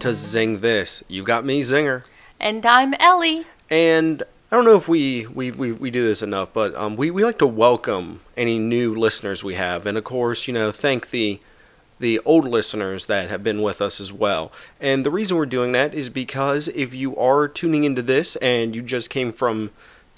to Zing This. You got me, Zinger. And I'm Ellie. And I don't know if we, we, we, we do this enough, but um, we, we like to welcome any new listeners we have. And of course, you know, thank the the old listeners that have been with us as well. And the reason we're doing that is because if you are tuning into this and you just came from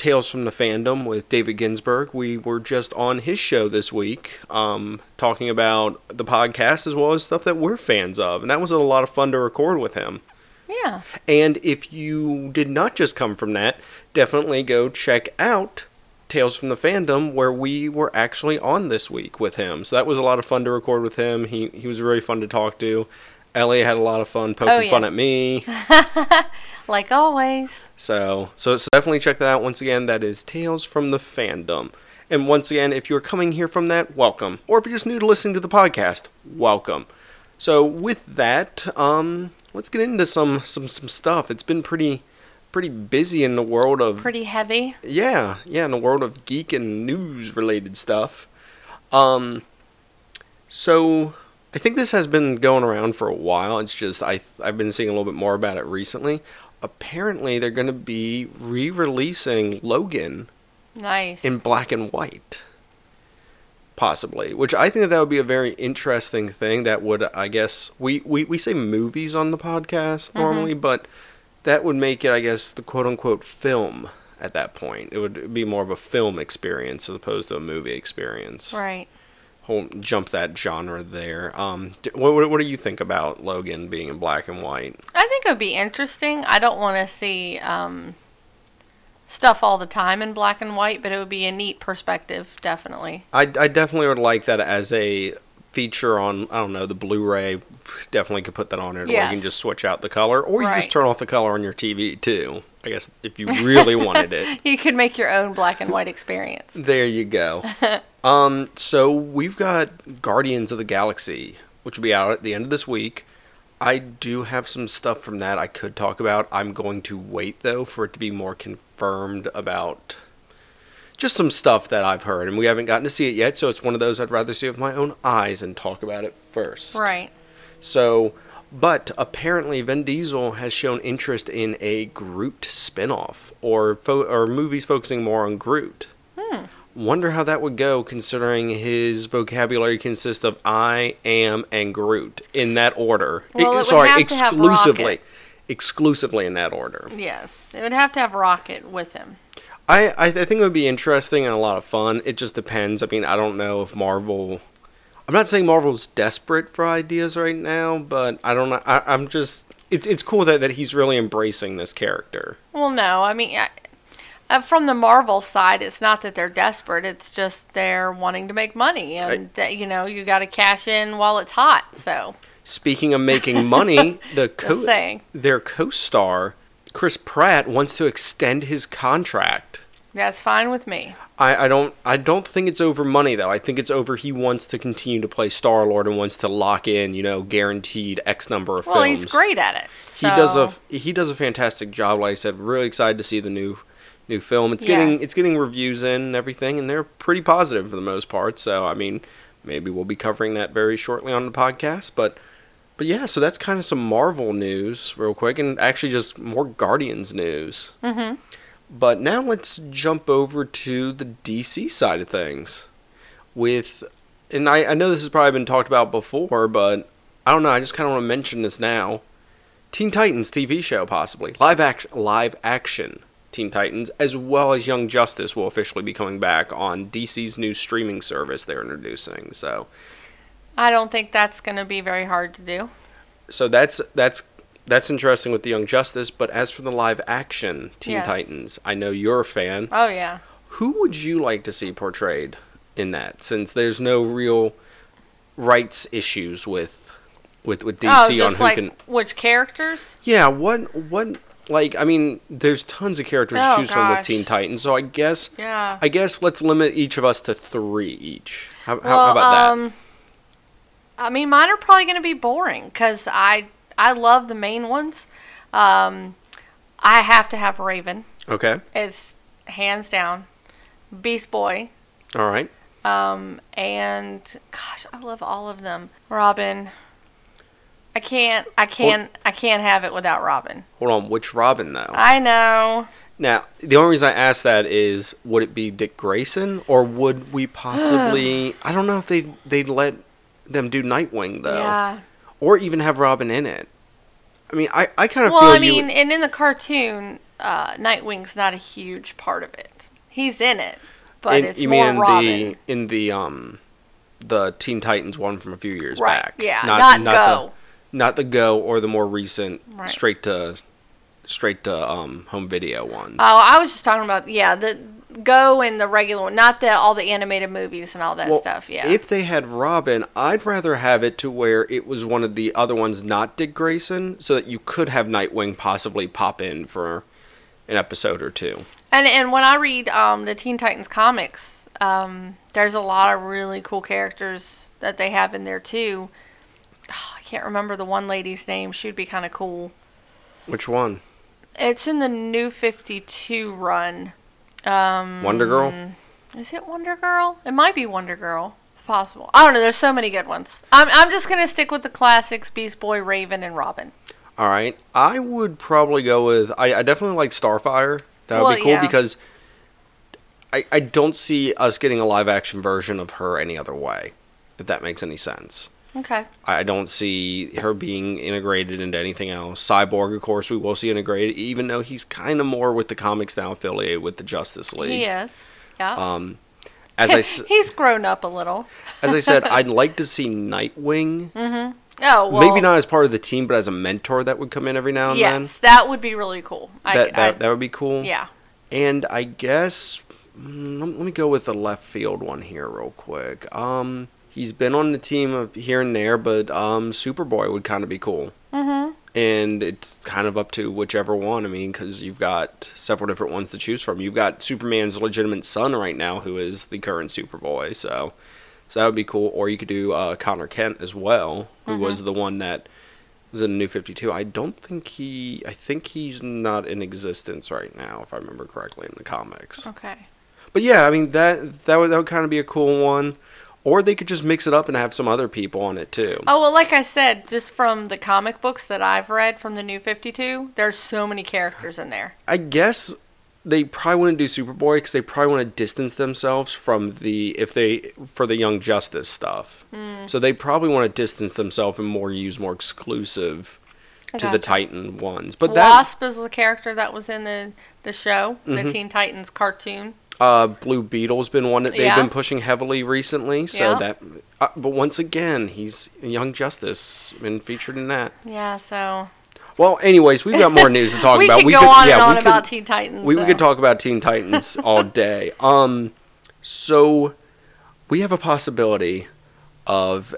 Tales from the Fandom with David Ginsburg, we were just on his show this week um, talking about the podcast as well as stuff that we're fans of. And that was a lot of fun to record with him. Yeah. And if you did not just come from that, definitely go check out Tales from the Fandom, where we were actually on this week with him. So that was a lot of fun to record with him. He he was really fun to talk to. Ellie had a lot of fun poking Oh, yes. fun at me. Like always. So, so so definitely check that out. Once again, that is Tales from the Fandom. And once again, if you're coming here from that, welcome. Or if you're just new to listening to the podcast, welcome. So with that, um, let's get into some some some stuff. It's been pretty pretty busy in the world of Pretty heavy. yeah, yeah, in the world of geek and news related stuff. Um, so I think this has been going around for a while. It's just I I've been seeing a little bit more about it recently. Apparently, they're going to be re-releasing Logan Nice. in black and white, possibly. Which I think that, that would be a very interesting thing. That would, I guess, we we, we say movies on the podcast mm-hmm. normally, but that would make it, I guess, the quote unquote film. At that point, it would be more of a film experience as opposed to a movie experience. right. Whole jump that genre there. Um, what, what what do you think about Logan being in black and white? I think it would be interesting. I don't want to see um, stuff all the time in black and white, but it would be a neat perspective, definitely. I, I definitely would like that as a feature on I don't know the Blu-ray. Definitely could put that on it, or you can just switch out the color, or you Right. just turn off the color on your TV too. I guess if you really wanted it. You could make your own black and white experience. There you go. um, so we've got Guardians of the Galaxy, which will be out at the end of this week. I do have some stuff from that I could talk about. I'm going to wait though for it to be more confirmed about just some stuff that I've heard, and we haven't gotten to see it yet. So it's one of those I'd rather see with my own eyes and talk about it first. Right. So, but apparently Vin Diesel has shown interest in a Groot spin-off or fo- or movies focusing more on Groot. Hmm. Wonder how that would go considering his vocabulary consists of I am and Groot in that order. Well, it would sorry, have to have exclusively. Exclusively in that order. Yes. It would have to have Rocket with him. I, I I think it would be interesting and a lot of fun. It just depends. I mean, I don't know if Marvel. I'm not saying Marvel's desperate for ideas right now, but I don't know. I, I'm just. It's it's cool that, that he's really embracing this character. Well, no. I mean, I, uh, from the Marvel side, it's not that they're desperate. It's just they're wanting to make money, and that you know you got to cash in while it's hot. So Speaking of making money, the co- saying. their co-star Chris Pratt wants to extend his contract. that's fine with me. I, I don't I don't think it's over money though. I think it's over he wants to continue to play Star Lord and wants to lock in, you know, guaranteed X number of Well, films. Well, he's great at it. He does a he does a fantastic job. Like I said, really excited to see the new new film. It's getting it's getting reviews in and everything, and they're pretty positive for the most part. So I mean, maybe we'll be covering that very shortly on the podcast. But but yeah, so that's kind of some Marvel news real quick, and actually just more Guardians news. Mhm. But now let's jump over to the DC side of things. With and I, I know this has probably been talked about before, but I don't know. I just kind of want to mention this now. Teen Titans TV show, possibly live action, live action Teen Titans, as well as Young Justice, will officially be coming back on DC's new streaming service they're introducing. So, I don't think that's going to be very hard to do. so that's that's that's interesting with the Young Justice. But as for the live action Teen Yes. Titans, I know you're a fan. Oh yeah. Who would you like to see portrayed in that? Since there's no real rights issues with with with DC oh, on who like can. which characters? Yeah, what what like I mean, there's tons of characters to Oh, choose from with. Teen Titans, so I guess Yeah. I guess let's limit each of us to three each. How, how, well, how about that? um, I mean, mine are probably going to be boring because I I love the main ones. Um, I have to have Raven. Okay, It's hands down. Beast Boy. all right. Um, and gosh, I love all of them. Robin. I can't. I can't. I can't have it without Robin. Hold on, which Robin though? I know. Now, the only reason I ask that is, would it be Dick Grayson, or would we possibly? I don't know if they they'd let them do Nightwing though, Yeah. or even have Robin in it. I mean, I, I kind of Well, I mean, and in the cartoon, uh, Nightwing's not a huge part of it. He's in it, but in, it's you more mean in Robin. the in the um the Teen Titans one from a few years right? back? Yeah. Not, Go. Not the Go or the more recent Right. straight to straight to um home video ones. Oh, I was just talking about yeah the Go and the regular one, not the all the animated movies and all that Well, stuff. Yeah. If they had Robin, I'd rather have it to where it was one of the other ones, not Dick Grayson, so that you could have Nightwing possibly pop in for an episode or two. And and when I read um, the Teen Titans comics, um, there's a lot of really cool characters that they have in there too. Oh, I can't remember the one lady's name. She'd be kind of cool. Which one? It's in the New Fifty Two run. Um, Wonder Girl? Is it Wonder Girl? It might be Wonder Girl. It's possible. I don't know. There's so many good ones. I'm I'm just gonna stick with the classics: Beast Boy, Raven, and Robin. All right. I would probably go with. I, I definitely like Starfire. That would Well, be cool yeah. because I, I don't see us getting a live action version of her any other way, if that makes any sense. Okay. I don't see her being integrated into anything else. Cyborg, of course, we will see integrated, even though he's kind of more with the comics now affiliated with the Justice League. He is. Yeah. Um, as I s- He's grown up a little. as I said, I'd like to see Nightwing. Oh well. Maybe not as part of the team, but as a mentor that would come in every now and then. Yes, that would be really cool. I, That that, I- that would be cool. yeah. And I guess mm, let let me go with the left field one here real quick. Um, he's been on the team of here and there, but um, Superboy would kind of be cool. Mhm. And it's kind of up to whichever one. I mean, because you've got several different ones to choose from. You've got Superman's legitimate son right now, who is the current Superboy. So, so that would be cool. Or you could do uh, Connor Kent as well, who was the one that was in the New Fifty Two. I don't think he. I think he's not in existence right now, if I remember correctly in the comics. Okay. But yeah, I mean that that would that would kind of be a cool one. Or they could just mix it up and have some other people on it too. Oh well, like I said, just from the comic books that I've read from the New Fifty Two, there's so many characters in there. I guess they probably wouldn't do Superboy because they probably want to distance themselves from the if they for the Young Justice stuff. Hmm. So they probably want to distance themselves and more use more exclusive to the Titan ones. But that Wasp is the character that was in the the show, Mm-hmm. the Teen Titans cartoon. Uh, Blue Beetle's been one that they've Yeah. been pushing heavily recently. So Yeah. that, uh, but once again, he's Young Justice been featured in that. Yeah, so Well, anyways, we've got more news to talk we about. could go on and on we about could- Teen Titans. we, we could talk about Teen Titans all day. Um, so we have a possibility of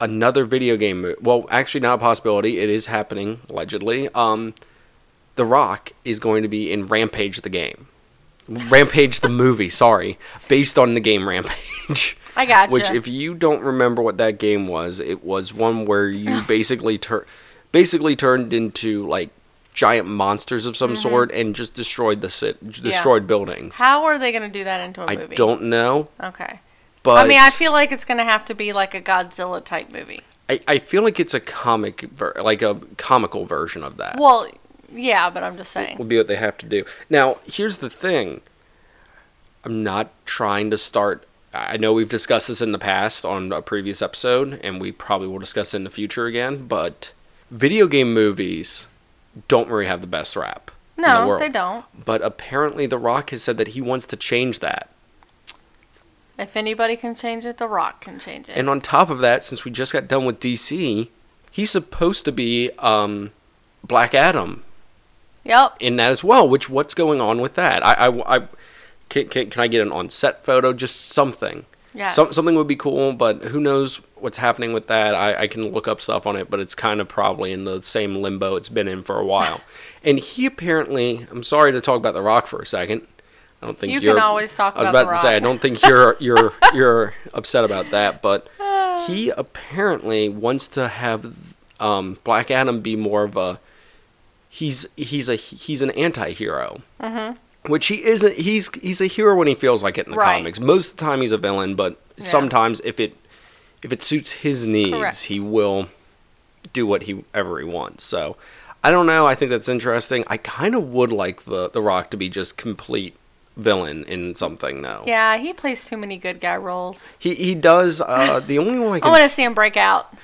another video game. Mo- well, actually, not a possibility. It is happening allegedly. Um, The Rock is going to be in Rampage the game. Rampage the movie, sorry, based on the game Rampage. I got gotcha. Which, if you don't remember what that game was, it was one where you basically tur- basically turned into like giant monsters of some mm-hmm. sort and just destroyed the sit- destroyed buildings. How are they going to do that into a I movie? I don't know, Okay. but I mean, I feel like it's going to have to be like a Godzilla type movie. I, I feel like it's a comic, ver- like a comical version of that. Well, yeah, but I'm just saying. will be what they have to do. Now, here's the thing. I'm not trying to start. I know we've discussed this in the past on a previous episode, and we probably will discuss it in the future again. But video game movies don't really have the best rap. in the No, they don't. But apparently, The Rock has said that he wants to change that. If anybody can change it, The Rock can change it. And on top of that, since we just got done with DC, he's supposed to be um, Black Adam yep. in that as well. Which what's going on with that? I, I, I can, can, can I get an on-set photo? Just something. Yes. Some, something would be cool, but who knows what's happening with that? I, I can look up stuff on it, but it's kind of probably in the same limbo it's been in for a while. and he apparently, I'm sorry to talk about The Rock for a second. I don't think You you're, can always talk I was about about The to say I don't think you're you're you're upset about that, but he apparently wants to have um, Black Adam be more of a he's he's a he's an anti-hero. Mm-hmm. Which he isn't. He's he's a hero when he feels like it in the Right. comics. Most of the time, he's a villain, but Yeah. sometimes if it if it suits his needs, Correct. he will do what he ever he wants. So I don't know. I think that's interesting. I kind of would like the the Rock to be just complete villain in something though. Yeah, he plays too many good guy roles. He he does. Uh, the only one I I want to see him break out.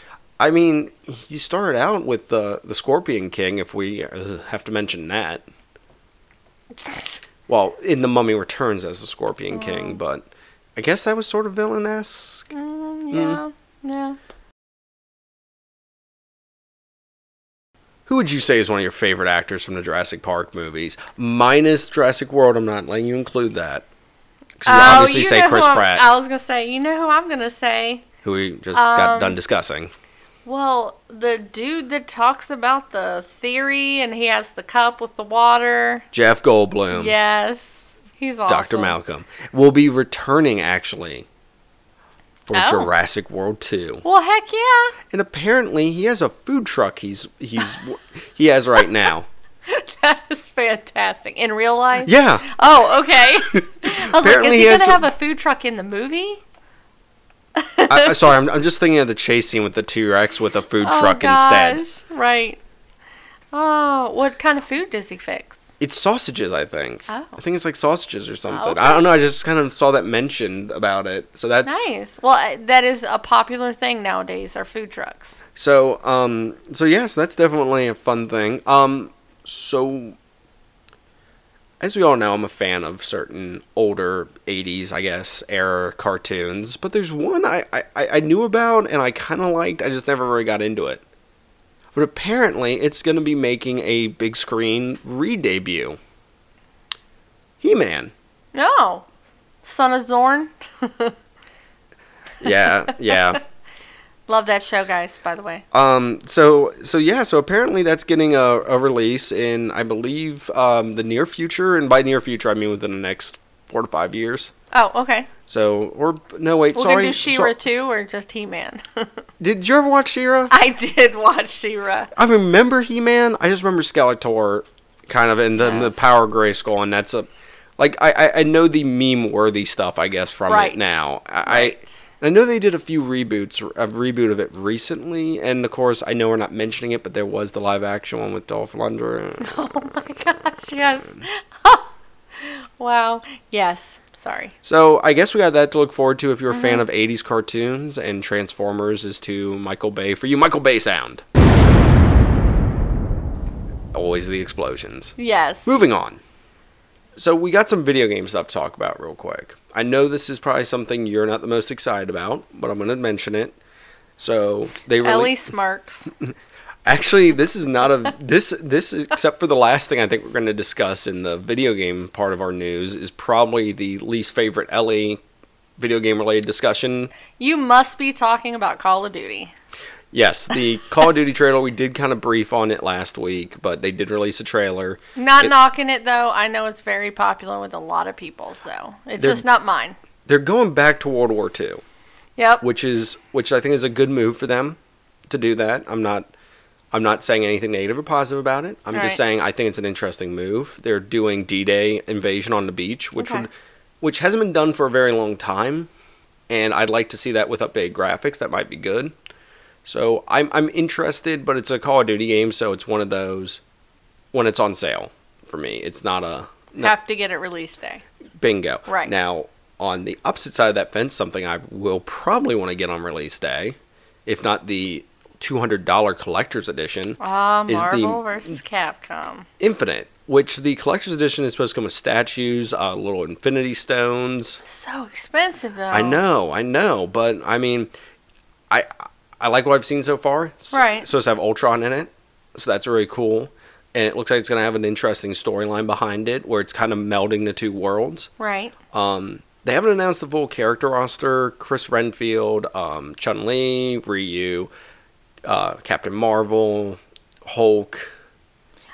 I mean, he started out with the the Scorpion King. If we uh, have to mention that. Well, in the Mummy Returns as the Scorpion Oh. King, but I guess that was sort of villain-esque. Mm, yeah, yeah. Who would you say is one of your favorite actors from the Jurassic Park movies? Minus Jurassic World, I'm not letting you include that. Because you obviously Oh, you say Chris Pratt, I was gonna say, you know who I'm gonna say? who we just got Um, done discussing. Well, the dude that talks about the theory and he has the cup with the water. Jeff Goldblum, Yes, he's awesome. Dr. Malcolm, will be returning actually for Oh. Jurassic World 2. Well, heck yeah. And apparently he has a food truck he's he's he has right now. That is fantastic. In real life? Yeah. Oh, okay. I was like, Apparently is he he gonna have a food truck in the movie? I, sorry, I'm, I'm just thinking of the chase scene with the T-Rex with a food oh, truck gosh. instead. Right. Oh, what kind of food does he fix? It's sausages, I think. Oh. I think it's like sausages or something. okay. I don't know. I just kind of saw that mentioned about it. So that's Nice. Well, that is a popular thing nowadays. Are food trucks? so um so yes, that's definitely a fun thing. Um so as we all know, I'm a fan of certain older 80s, I guess, era cartoons. But there's one I, I, I knew about and I kind of liked. I just never really got into it. But apparently, it's going to be making a big screen re debut He Man. No. Oh, Son of Zorn. Yeah, yeah. Love that show, guys. By the way. Um. So so yeah. So apparently that's getting a, a release in I believe um the near future, and by near future I mean within the next four to five years. Oh, okay. So or no wait, We're sorry. gonna do She-Ra so- too, or just He-Man. did you ever watch She-Ra? I did watch She-Ra. I remember He Man. I just remember Skeletor, kind of, and then the Power Gray Grayskull, and that's a like I I, I know the meme worthy stuff I guess from Right. it now. I. Right. I I know they did a few reboots, a reboot of it recently, and of course I know we're not mentioning it, but there was the live action one with Dolph Lundgren. Oh my gosh, yes. wow. Yes. Sorry. So I guess we got that to look forward to if you're a fan mm-hmm. of 80s cartoons and Transformers is to Michael Bay. For you, Michael Bay sound. Always the explosions. Yes. Moving on. So we got some video game stuff to talk about real quick. I know this is probably something you're not the most excited about, but I'm going to mention it. So they really Ellie smirks. Actually, this is not a this this is, except for the last thing I think we're going to discuss in the video game part of our news is probably the least favorite Ellie video game related discussion. You must be talking about Call of Duty. Yes, the Call of Duty trailer we did kind of brief on it last week, but they did release a trailer. Not It- knocking it though. I know it's very popular with a lot of people, so it's just not mine. They're going back to World War II, Yep. which is which I think is a good move for them to do that. I'm not I'm not saying anything negative or positive about it. I'm Right. just saying I think it's an interesting move. They're doing D-Day invasion on the beach, which Okay. would which hasn't been done for a very long time, and I'd like to see that with updated graphics. That might be good. So I'm I'm interested, but it's a Call of Duty game, so it's one of those when it's on sale for me. It's not a no- Have to get it release day. bingo. Right. Now, on the opposite side of that fence, something I will probably want to get on release day, if not the $200 collector's edition, Ah, Is the- Marvel versus Capcom. Infinite, which the collector's edition is supposed to come with statues, uh, little infinity stones. So expensive though. I know, I know, but I mean, I I like what I've seen so far. Right. So it's Right. supposed to have Ultron in it, so that's really cool. And it looks like it's going to have an interesting storyline behind it, where it's kind of melding the two worlds. Right. Um, they haven't announced the full character roster. Chris Redfield, um, Chun Li, Ryu, uh, Captain Marvel, Hulk.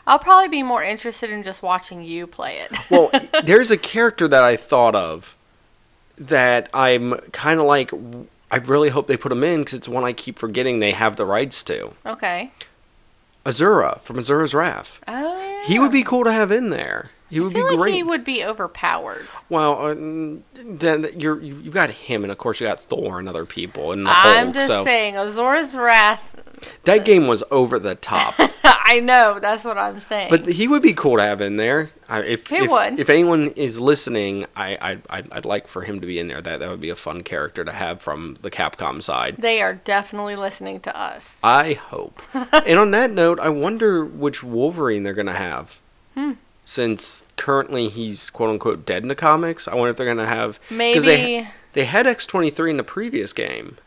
I'll probably be more interested in just watching you play it. Well, there's a character that I thought of that I'm kind of like. I really hope they put them in because it's one I keep forgetting they have the rights to. okay. Asura from Asura's Wrath. Oh yeah. He would be cool to have in there. He would be like great. he would be overpowered. Well, uh, then you're you've got him, and of course you got Thor and other people, and the I'm Hulk. just so saying, Asura's Wrath. that game was over the top. I know that's what I'm saying. but he would be cool to have in there. I, if He if, would. if anyone is listening, I, I I'd, I'd like for him to be in there. That that would be a fun character to have from the Capcom side. they are definitely listening to us. I hope. and on that note, I wonder which Wolverine they're gonna have. Hmm. Since currently he's quote unquote dead in the comics, I wonder if they're gonna have Maybe. they they had X twenty three in the previous game.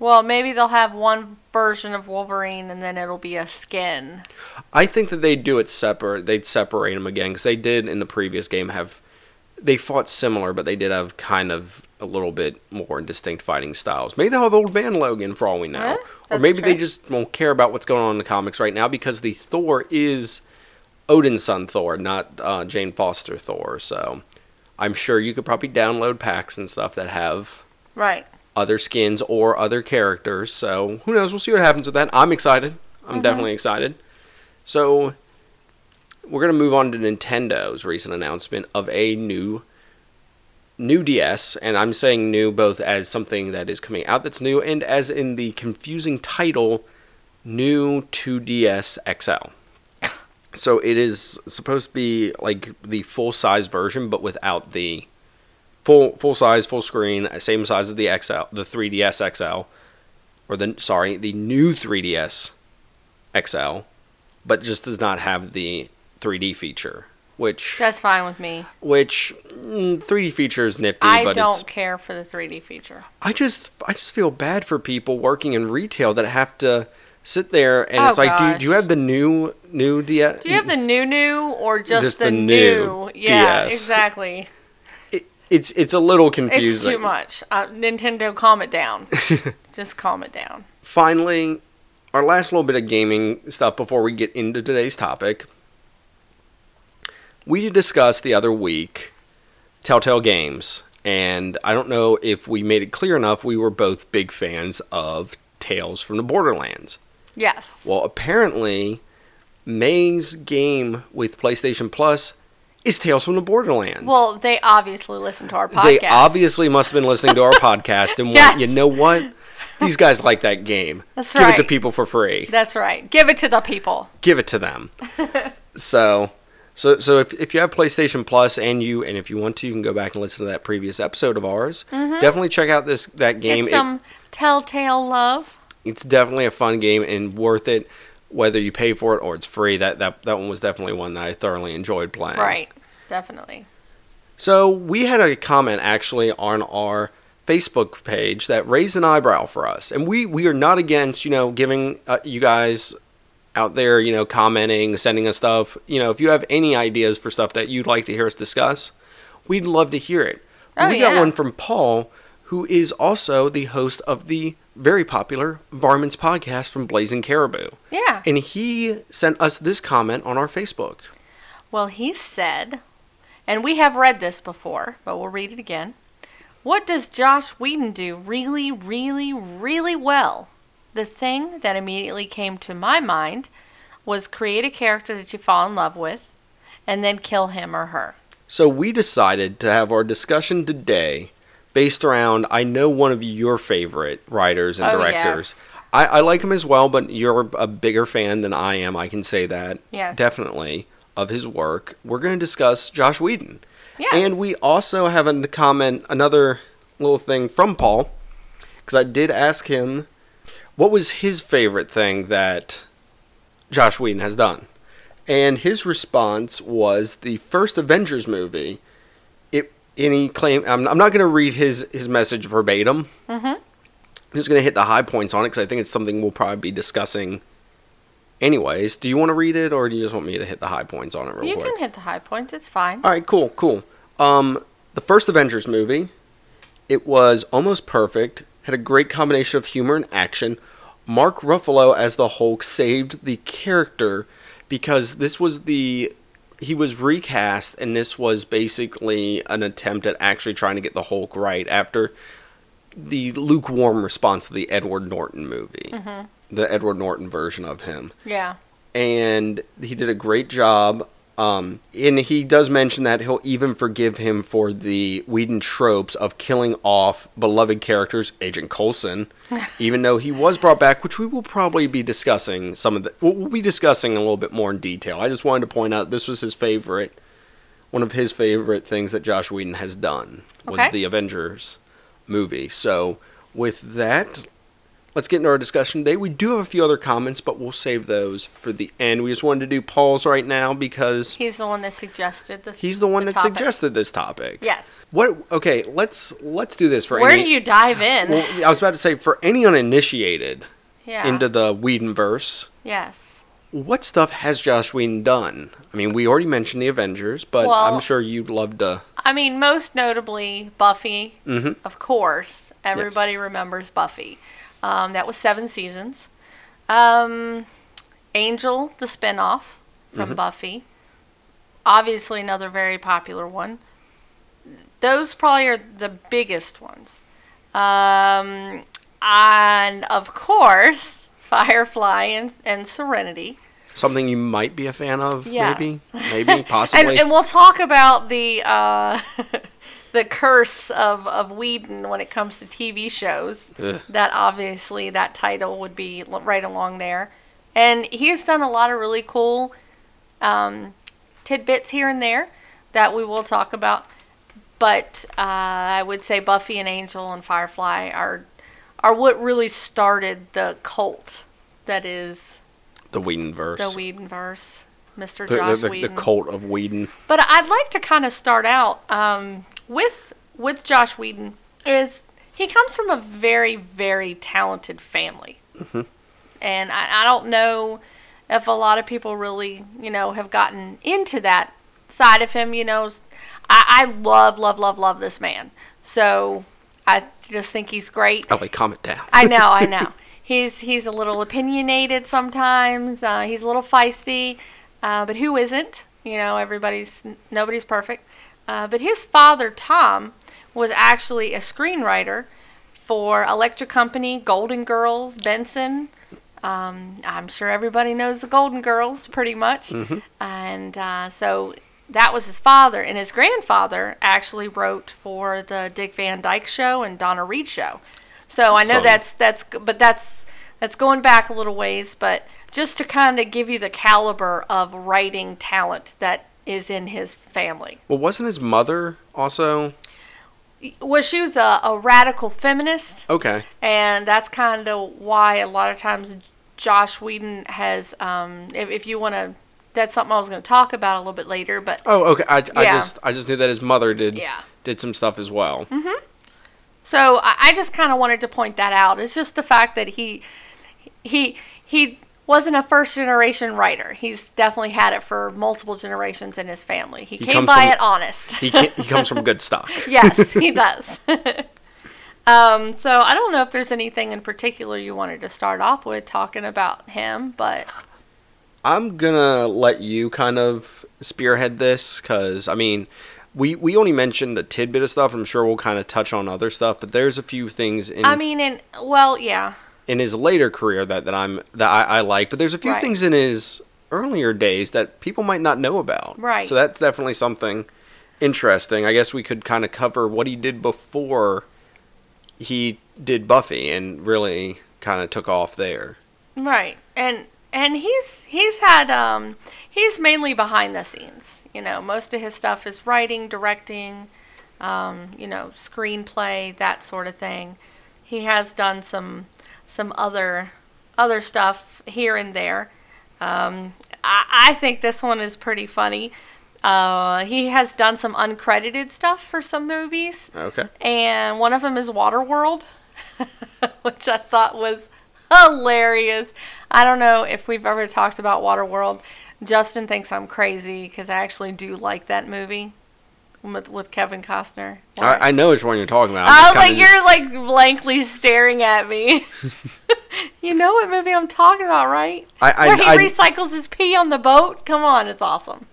well, maybe they'll have one version of Wolverine, and then it'll be a skin. I think that they'd do it separate. They'd separate them again because they did in the previous game have. They fought similar, but they did have kind of a little bit more distinct fighting styles. Maybe they'll have Old Man Logan for all we know, or maybe they just won't care about what's going on in the comics right now because the Thor is Odin's son Thor, not uh, Jane Foster Thor. So I'm sure you could probably download packs and stuff that have Right. other skins or other characters. So who knows? We'll see what happens with that. I'm excited. I'm definitely excited. So we're gonna move on to Nintendo's recent announcement of a new new DS, and I'm saying new both as something that is coming out that's new and as in the confusing title, new 2DS XL. So it is supposed to be like the full size version, but without the full full size, full screen, same size as the XL, the 3DS XL, or the sorry, the new 3DS XL, but just does not have the 3D feature, which That's fine with me. which mm, 3D feature is nifty, I don't care for the 3D feature. I just I just feel bad for people working in retail that have to sit there and Oh, it's like, do, do you have the new new DS? Do you have the new new or just, Just the, the new? new Yeah, DS. exactly. It, it's it's a little confusing. It's too much. Uh, Nintendo, calm it down. just calm it down. finally, our last little bit of gaming stuff before we get into today's topic. We discussed the other week Telltale Games, and I don't know if we made it clear enough. We were both big fans of Tales from the Borderlands. Yes. Well, apparently, May's game with PlayStation Plus is Tales from the Borderlands. Well, they obviously listen to our podcast. They obviously must have been listening to our podcast and Yes. went, you know what? These guys like that game. That's Give it to people for free. That's right. Give it to the people. Give it to them. so, so, so if, if you have PlayStation Plus and you and if you want to, you can go back and listen to that previous episode of ours. Mm-hmm. Definitely check out this that game. Get It- some telltale love. It's definitely a fun game and worth it, whether you pay for it or it's free. That that that one was definitely one that I thoroughly enjoyed playing. Right. Definitely. So we had a comment actually on our Facebook page that raised an eyebrow for us, and we we are not against you know giving uh, you guys out there you know commenting, sending us stuff. You know if you have any ideas for stuff that you'd like to hear us discuss, we'd love to hear it. Oh, we got one from Paul, who is also the host of the very popular Varmints podcast from Blazing Caribou, Yeah. and he sent us this comment on our Facebook. Well, he said, and we have read this before, but we'll read it again. What does Joss Whedon do really, really, really well? The thing that immediately came to my mind was create a character that you fall in love with and then kill him or her. So we decided to have our discussion today based around I know one of your favorite writers and Oh, directors. yes. I, I like him as well, but you're a bigger fan than I am. I can say that. Yes. Definitely of his work. We're going to discuss Joss Whedon. Yes. And we also have a comment, another little thing from Paul, because I did ask him what was his favorite thing that Joss Whedon has done. And his response was the first Avengers movie. It claim. I'm, I'm not going to read his his message verbatim. Mm-hmm. I'm just going to hit the high points on it because I think it's something we'll probably be discussing. Anyways, do you want to read it or do you just want me to hit the high points on it real You quick? can hit the high points, it's fine. All right, cool, cool. Um, the first Avengers movie, it was almost perfect. Had a great combination of humor and action. Mark Ruffalo as the Hulk saved the character because this was the he was recast and this was basically an attempt at actually trying to get the Hulk right after the lukewarm response to the Edward Norton movie. Mm-hmm. The Edward Norton version of him Yeah. and he did a great job. Um, and he does mention that he'll even forgive him for the Whedon tropes of killing off beloved characters, Agent Coulson, even though he was brought back, which we will probably be discussing some of the. We'll, be discussing a little bit more in detail. I just wanted to point out this was his favorite, one of his favorite things that Joss Whedon has done was Okay. the Avengers movie. So with that, let's get into our discussion today. We do have a few other comments, but we'll save those for the end. We just wanted to do Paul's right now because He's the one that suggested the. he's the one that topic. suggested this topic. Yes. What? Okay, let's let's do this for Where any. do you dive in? well, I was about to say for any uninitiated yeah. into the Whedon verse. yes. What stuff has Joss Whedon done? I mean, we already mentioned the Avengers, but Well- I'm sure you'd love to. I mean, most notably Buffy, Mhm. of course. Everybody remembers Buffy. Um, that was seven seasons. Um, Angel, the spinoff from Mm-hmm. Buffy. Obviously, another very popular one. Those probably are the biggest ones. Um, and of course, Firefly and, and Serenity. Something you might be a fan of, Yes. maybe, maybe, And, possibly. and we'll talk about the uh, the curse of, of Whedon when it comes to TV shows. Ugh. That obviously that title would be right along there. And he's done a lot of really cool um, tidbits here and there that we will talk about. But uh, I would say Buffy and Angel and Firefly are are what really started the cult that is the Whedon verse. the Whedonverse, Mr. The, Joss the, the, Whedon. the cult of Whedon. But I'd like to kind of start out um, with with Joss Whedon. Is he comes from a very very talented family, and I, I don't know if a lot of people really you know have gotten into that side of him. You know, I, I love love love love this man. So I just think he's great. Oh, wait, calm it down. I know, I know. He's he's a little opinionated sometimes. Uh, he's a little feisty, uh, but who isn't? You know, everybody's nobody's perfect. Uh, but his father, Tom, was actually a screenwriter for Electric Company, Golden Girls, Benson. Um, I'm sure everybody knows the Golden Girls pretty much. And uh, so that was his father. And his grandfather actually wrote for the Dick Van Dyke Show and Donna Reed Show. So I know So- that's that's but that's that's going back a little ways, but just to kind of give you the caliber of writing talent that is in his family. Well, wasn't his mother also? Well, she was a, a radical feminist, Okay. and that's kind of why a lot of times Joss Whedon has. Um, if, if you want to, that's something I was going to talk about a little bit later. But Oh, okay. I, I just I just knew that his mother did yeah, did some stuff as well. so I, I just kind of wanted to point that out. It's just the fact that he he he wasn't a first generation writer. He's definitely had it for multiple generations in his family. He, He came by from- it honest. He can, he comes from good stock. yes, he does. um, so I don't know if there's anything in particular you wanted to start off with talking about him, but I'm gonna let you kind of spearhead this because I mean, we we only mentioned a tidbit of stuff. I'm sure we'll kind of touch on other stuff, but there's a few things in I mean, in well, yeah, in his later career that, that I'm that I, I like. But there's a few Right. things in his earlier days that people might not know about. Right. So that's definitely something interesting. I guess we could kind of cover what he did before he did Buffy and really kind of took off there. right, and and he's he's had um he's mainly behind the scenes. You know, most of his stuff is writing, directing, um, you know, screenplay, that sort of thing. He has done some some other other stuff here and there. Um, I, I think this one is pretty funny. Uh, he has done some uncredited stuff for some movies, Okay. and one of them is Waterworld, which I thought was hilarious. I don't know if we've ever talked about Waterworld. Justin thinks I'm crazy because I actually do like that movie with with Kevin Costner. I, I know which one you're talking about. I'm like, just- you're like blankly staring at me. you know what movie I'm talking about, right? I- I- Where he recycles his pee on the boat. Come on, it's awesome.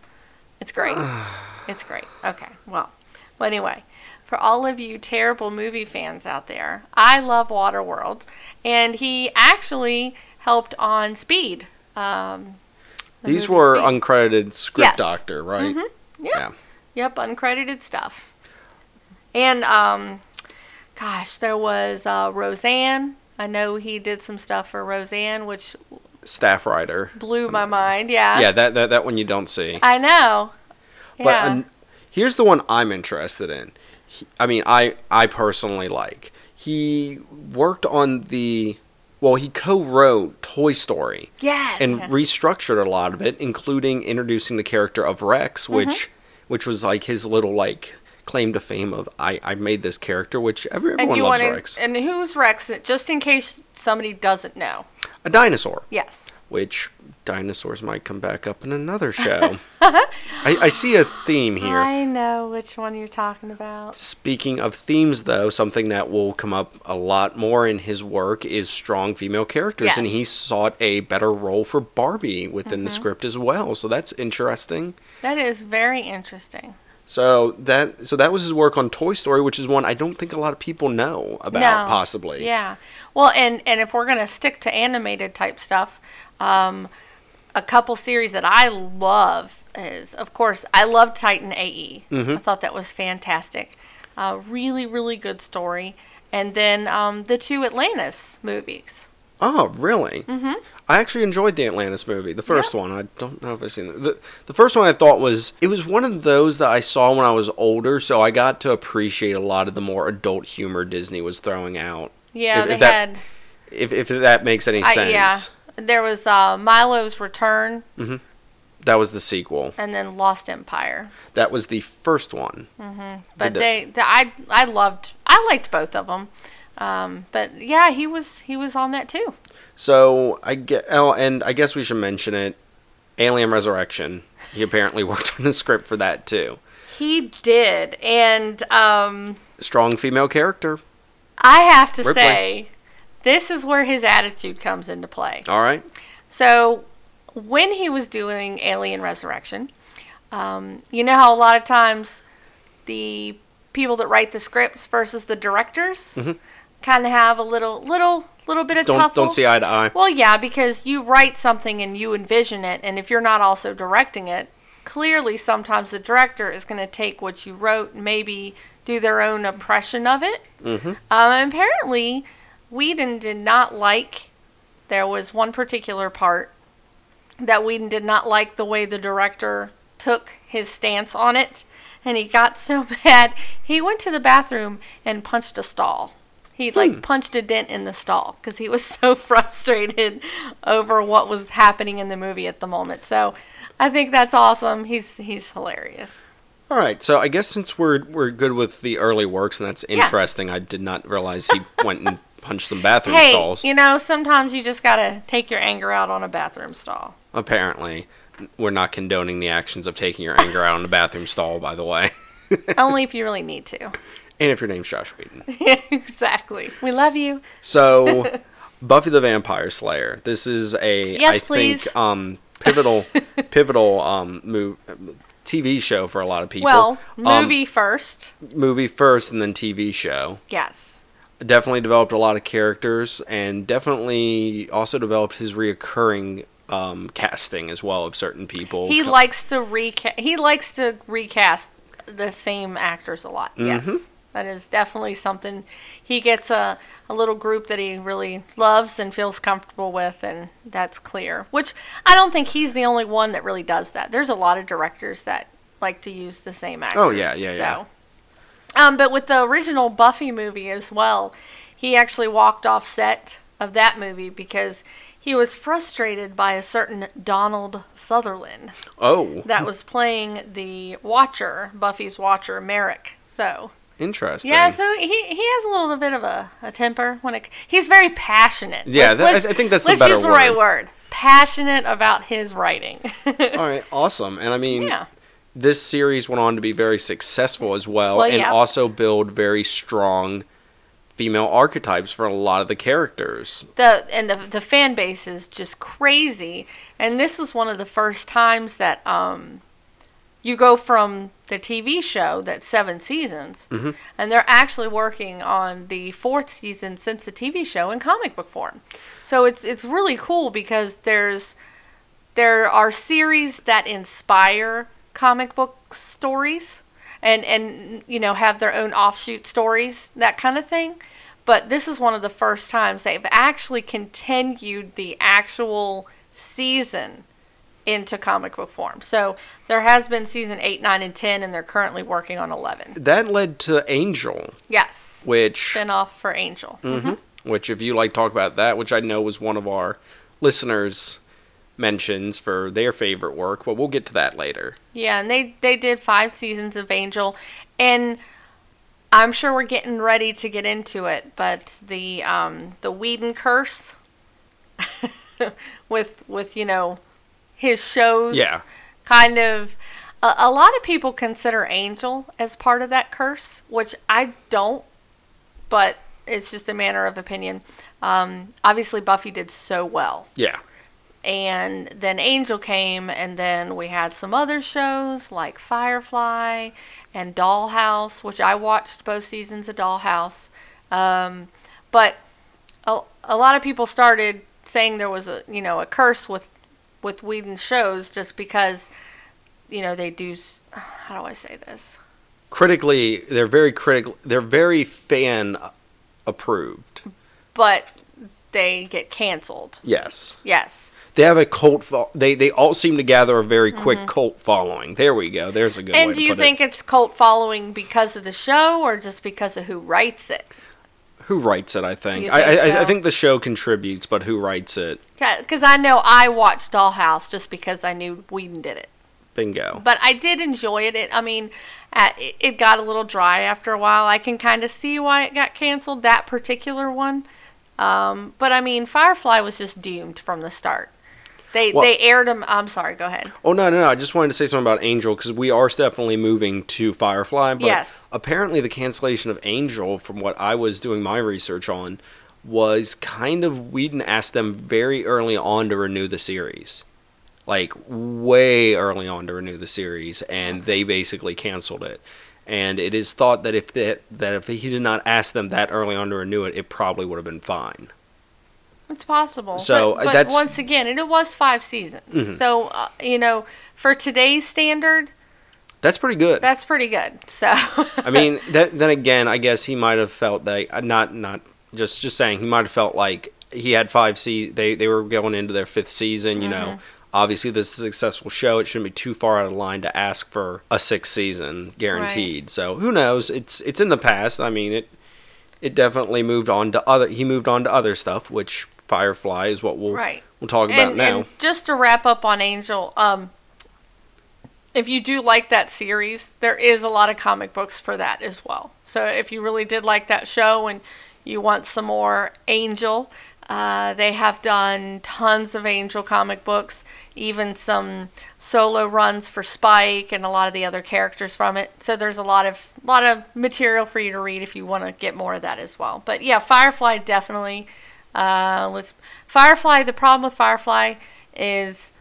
It's great. it's great. Okay, well, well, anyway, for all of you terrible movie fans out there, I love Waterworld, and he actually helped on Speed. Um, the These were Speed. uncredited script Yes. Mm-hmm. doctor, right? Yep. Yep, uncredited stuff. And um gosh, there was uh Roseanne. I know he did some stuff for Roseanne, which Staff writer. blew my mind. Yeah. Yeah, that, that that one you don't see. I know. But Yeah. an- here's the one I'm interested in. He, I mean, I I personally like. He worked on the well, he co-wrote Toy Story yeah. and yeah. restructured a lot of it, including introducing the character of Rex, Mm-hmm. Which was like his little like claim to fame of I I made this character, which every, and everyone you loves want Rex. and who's Rex? Just in case somebody doesn't know. A dinosaur. Yes. which dinosaurs might come back up in another show. I, I see a theme here. I know which one you're talking about. Speaking of themes, though, something that will come up a lot more in his work is strong female characters, and he sought a better role for Barbie within Mm-hmm. the script as well. So that's interesting. That is very interesting. So that so that was his work on Toy Story, which is one I don't think a lot of people know about. no. Possibly, Yeah. Well, and and if we're gonna stick to animated type stuff, um, a couple series that I love is, of course, I love Titan AE. Mm-hmm. I thought that was fantastic. Uh, really, really good story. And then um, the two Atlantis movies. Oh, really? Mm-hmm. I actually enjoyed the Atlantis movie, the first one. I don't know if I've seen it. The, the first one I thought was it was one of those that I saw when I was older, so I got to appreciate a lot of the more adult humor Disney was throwing out. Yeah, If- they if that- had. If if that makes any I, sense. yeah, there was uh, Milo's Return, That was the sequel. and then Lost Empire. That was the first one. But Did that- they, the, I, I loved, I liked both of them. Um, but yeah, he was, he was on that too. So I get oh, and I guess we should mention it. Alien Resurrection. He apparently worked on the script for that too. He did, and um, Strong female character. I have to Ripley. say, this is where his attitude comes into play. All right. So, when he was doing Alien Resurrection, um, you know how a lot of times the people that write the scripts versus the directors kind of have a little, little, little bit of. Don't tuffle. don't see eye to eye. Well, yeah, because you write something and you envision it, and if you're not also directing it, clearly sometimes the director is going to take what you wrote and maybe do their own impression of it. Mm-hmm. Um, apparently, Whedon did not like. There was one particular part that Whedon did not like the way the director took his stance on it, and he got so mad he went to the bathroom and punched a stall. He like hmm. punched a dent in the stall because he was so frustrated over what was happening in the movie at the moment. So I think that's awesome. He's he's hilarious. All right, so I guess since we're we're good with the early works, and that's Yeah. interesting. I did not realize he went and punched some bathroom hey, stalls. you know sometimes you just gotta take your anger out on a bathroom stall. Apparently, we're not condoning the actions of taking your anger out on a bathroom stall. By the way, Only if you really need to. And if your name's Joss Whedon. exactly. We love you. So, Buffy the Vampire Slayer. This is a Yes, I please. think um pivotal pivotal um move, TV show for a lot of people. Well, Um, movie first. movie first and then TV show. Yes. Definitely developed a lot of characters and definitely also developed his reoccurring um, casting as well of certain people. He likes to recast. He likes to recast the same actors a lot. Mm-hmm. Yes, that is definitely something. He gets a a little group that he really loves and feels comfortable with, and that's clear. Which I don't think he's the only one that really does that. There's a lot of directors that like to use the same actors. Oh, yeah, yeah, yeah. Um, but with the original Buffy movie as well, he actually walked off set of that movie because he was frustrated by a certain Donald Sutherland oh, that was playing the Watcher, Buffy's Watcher, Merrick. So interesting. yeah, so he he has a little bit of a, a temper when it. He's very passionate. Yeah, that- I- think that's the let's better use the right word. word. Passionate about his writing. All right, awesome. And I mean, yeah. this series went on to be very successful as well, Well, and yeah. also build very strong female archetypes for a lot of the characters. the and the the fan base is just crazy. And this is one of the first times that um you go from the TV show that's seven seasons, Mm-hmm. and they're actually working on the fourth season since the TV show in comic book form. So it's it's really cool because there's there are series that inspire comic book stories and and you know have their own offshoot stories that kind of thing but this is one of the first times they've actually continued the actual season into comic book form so there has been season 8 9 and 10 and they're currently working on 11 That led to Angel, yes which spin off for angel hmm Which, if you like talk about that, which I know was one of our listeners' mentions for their favorite work, but we'll get to that later. Yeah, and they they did five seasons of Angel, and I'm sure we're getting ready to get into it. But the um the Whedon curse, with with you know his shows, Yeah. kind of. A, a lot of people consider Angel as part of that curse, which I don't, but it's just a matter of opinion. Um, obviously, Buffy did so well Yeah. and then Angel came, and then we had some other shows like Firefly and Dollhouse, which I watched both seasons of Dollhouse. Um, but a, a lot of people started saying there was a you know a curse with with Whedon's shows just because you know they do how do I say this Critically, they're very critical. They're very fan approved. but they get canceled. Yes. Yes. They have a cult. Fo- they they all seem to gather a very quick cult following. There we go. There's a good. Mm-hmm. And do you put it. think it's cult following because of the show or just because of who writes it? Who writes it? I think. I, think I, I so? think the show contributes, but who writes it? Because I know I watched Dollhouse just because I knew Whedon did it. Bingo. But I did enjoy it. it I mean, uh, it, it got a little dry after a while. I can kind of see why it got canceled, that particular one. Um, but I mean, Firefly was just doomed from the start. They Well- they aired them. I'm sorry. Go ahead. Oh no, no, no! I just wanted to say something about Angel because we are definitely moving to Firefly. But Yes. apparently, the cancellation of Angel, from what I was doing my research on, was kind of Whedon asked them very early on to renew the series, like way early on to renew the series, and they basically canceled it. And it is thought that if that that if he did not ask them that early on to renew it, it probably would have been fine. It's possible. So, but, uh, but that's- once again, it, it was five seasons. So uh, you know, for today's standard, That's pretty good. that's pretty good. So I mean, that, then again, I guess he might have felt that uh, not not just just saying he might have felt like he had five se they they were going into their fifth season. You know, obviously this is a successful show. It shouldn't be too far out of line to ask for a sixth season guaranteed. So who knows? It's it's in the past. I mean it. It definitely moved on to other. He moved on to other stuff, which Firefly is what we'll Right. we'll talk about and, now. and just to wrap up on Angel, um, if you do like that series, there is a lot of comic books for that as well. So if you really did like that show and you want some more Angel, uh, they have done tons of Angel comic books, even some solo runs for Spike and a lot of the other characters from it. So there's a lot of lot of material for you to read if you want to get more of that as well. But yeah, Firefly definitely. Uh, let's Firefly. The problem with Firefly is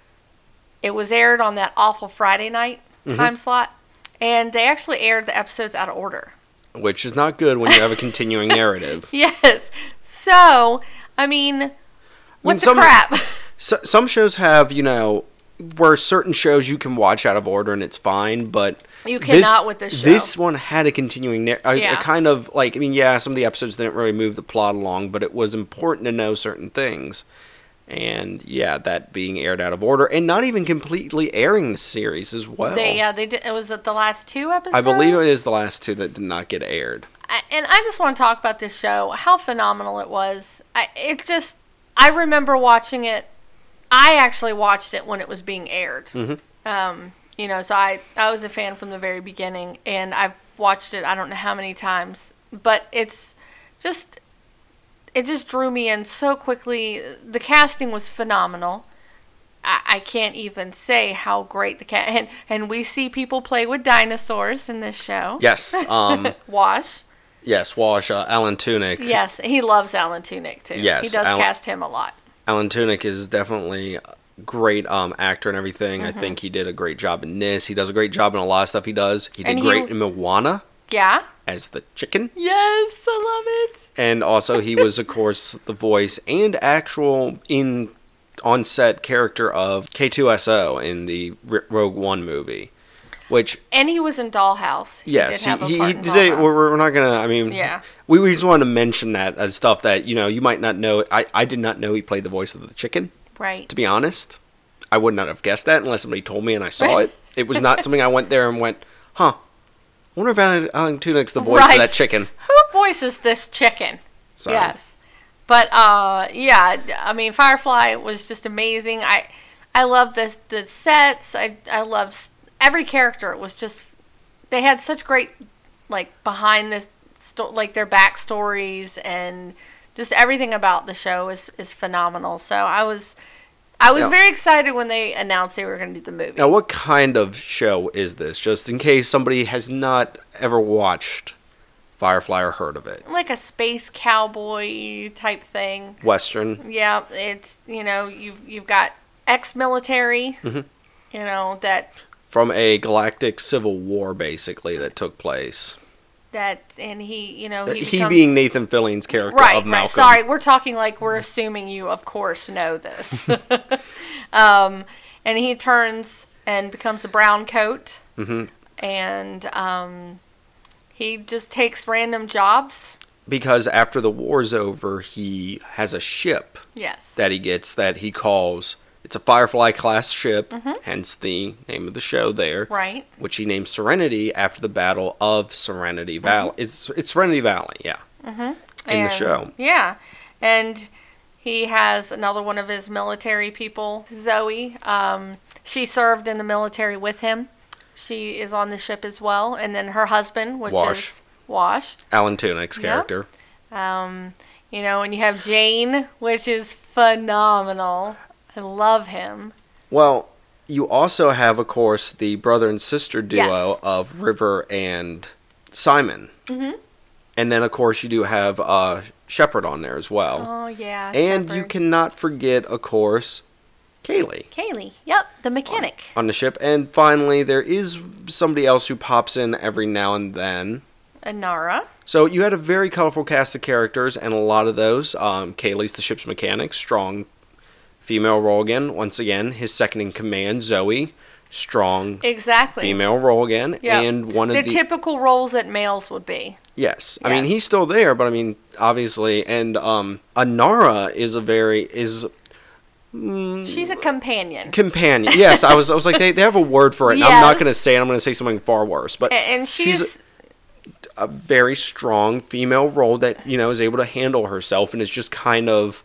it was aired on that awful Friday night time slot, and they actually aired the episodes out of order. which is not good when you have a continuing narrative. Yes. So I mean, what the some- crap? So, some shows have, you know, where certain shows you can watch out of order and it's fine, but You cannot with this show. This one had a continuing, nar- a, a kind of like, I mean, yeah, some of the episodes didn't really move the plot along, but it was important to know certain things. And yeah, that being aired out of order and not even completely airing the series as well. They yeah they did. It was at the last two episodes. I believe it is the last two that did not get aired. I- and I just want to talk about this show, how phenomenal it was. I, it just, I remember watching it. I actually watched it when it was being aired. Mhm. Um, you know, so I, I was a fan from the very beginning, and I've watched it I don't know how many times, but it's just, it just drew me in so quickly. The casting was phenomenal. I, I can't even say how great the cat and and we see people play with dinosaurs in this show. Yes, um, Wash. yes, Wash, uh, Alan Tudyk. Yes, he loves Alan Tudyk too. Yes, he does Alan- cast him a lot. Alan Tudyk is definitely a great um, actor and everything. Mm-hmm. I think he did a great job in this. He does a great job in a lot of stuff he does. He did he- great in Moana Yeah. as the chicken. Yes, I love it. And also he was, of course, the voice and actual in on set character of K2SO in the R- Rogue One movie, which And he was in Dollhouse. He yes, did have a he, he, part he in did. Dollhouse. We're, we're not gonna. I mean, Yeah. we, we just wanted to mention that as stuff that you know you might not know. I I did not know he played the voice of the chicken. right. To be honest, I would not have guessed that unless somebody told me and I saw it. It was not something I went there and went, huh. I wonder if Alan, Tudyk's the voice Right. of that chicken. Who voices this chicken? So, Yes. But uh yeah, I mean Firefly was just amazing. I I love the the sets. I I love every character. Was just they had such great like behind the sto- like their backstories and just everything about the show is is phenomenal. So I was I was Yeah. very excited when they announced they were going to do the movie. Now, what kind of show is this? Just in case somebody has not ever watched Firefly or heard of it. Like a space cowboy type thing. Western. Yeah, it's you know you've you've got ex-military, Mm-hmm. you know that From a galactic civil war, basically, that took place. that and he you know Uh, he, He, being Nathan Fillion's character right of Malcolm. right. Sorry, we're talking like we're assuming you of course know this. um, and he turns and becomes a brown coat, hmm and um, he just takes random jobs. Because after the war's over, he has a ship Yes. that he gets that he calls. It's a Firefly class ship, Mm-hmm. hence the name of the show there. right. Which he named Serenity after the Battle of Serenity Valley. It's it's Serenity Valley, yeah. In the Mm-hmm. And- show. Yeah. And he has another one of his military people, Zoe. Um, she served in the military with him. She is on the ship as well. And then her husband, which Wash. is Wash. Alan Yep. character. Um, you know, and you have Jayne, which is phenomenal. I love him. Well, you also have, of course, the brother and sister duo Yes. of River and Simon. Mhm. And then, of course, you do have uh, Shepard on there as well. Oh, yeah. and you cannot forget, of course, Kaylee Kaylee. Yep, the mechanic. on the ship. And finally, there is somebody else who pops in every now and then. Inara. So you had a very colorful cast of characters, and a lot of those. Um, Kaylee's the ship's mechanic, strong female role again. Once again, his second in command, Zoe, strong Exactly. female role again, Yeah. and one of the the, typical roles that males would be. yes. I mean he's still there, but I mean obviously, and um, Inara is a very is She's a companion. companion. Yes, I was I was like they, they have a word for it. And I'm not going to say it. I'm going to say something far worse, but A- and she's she's a very strong female role that you know is able to handle herself and is just kind of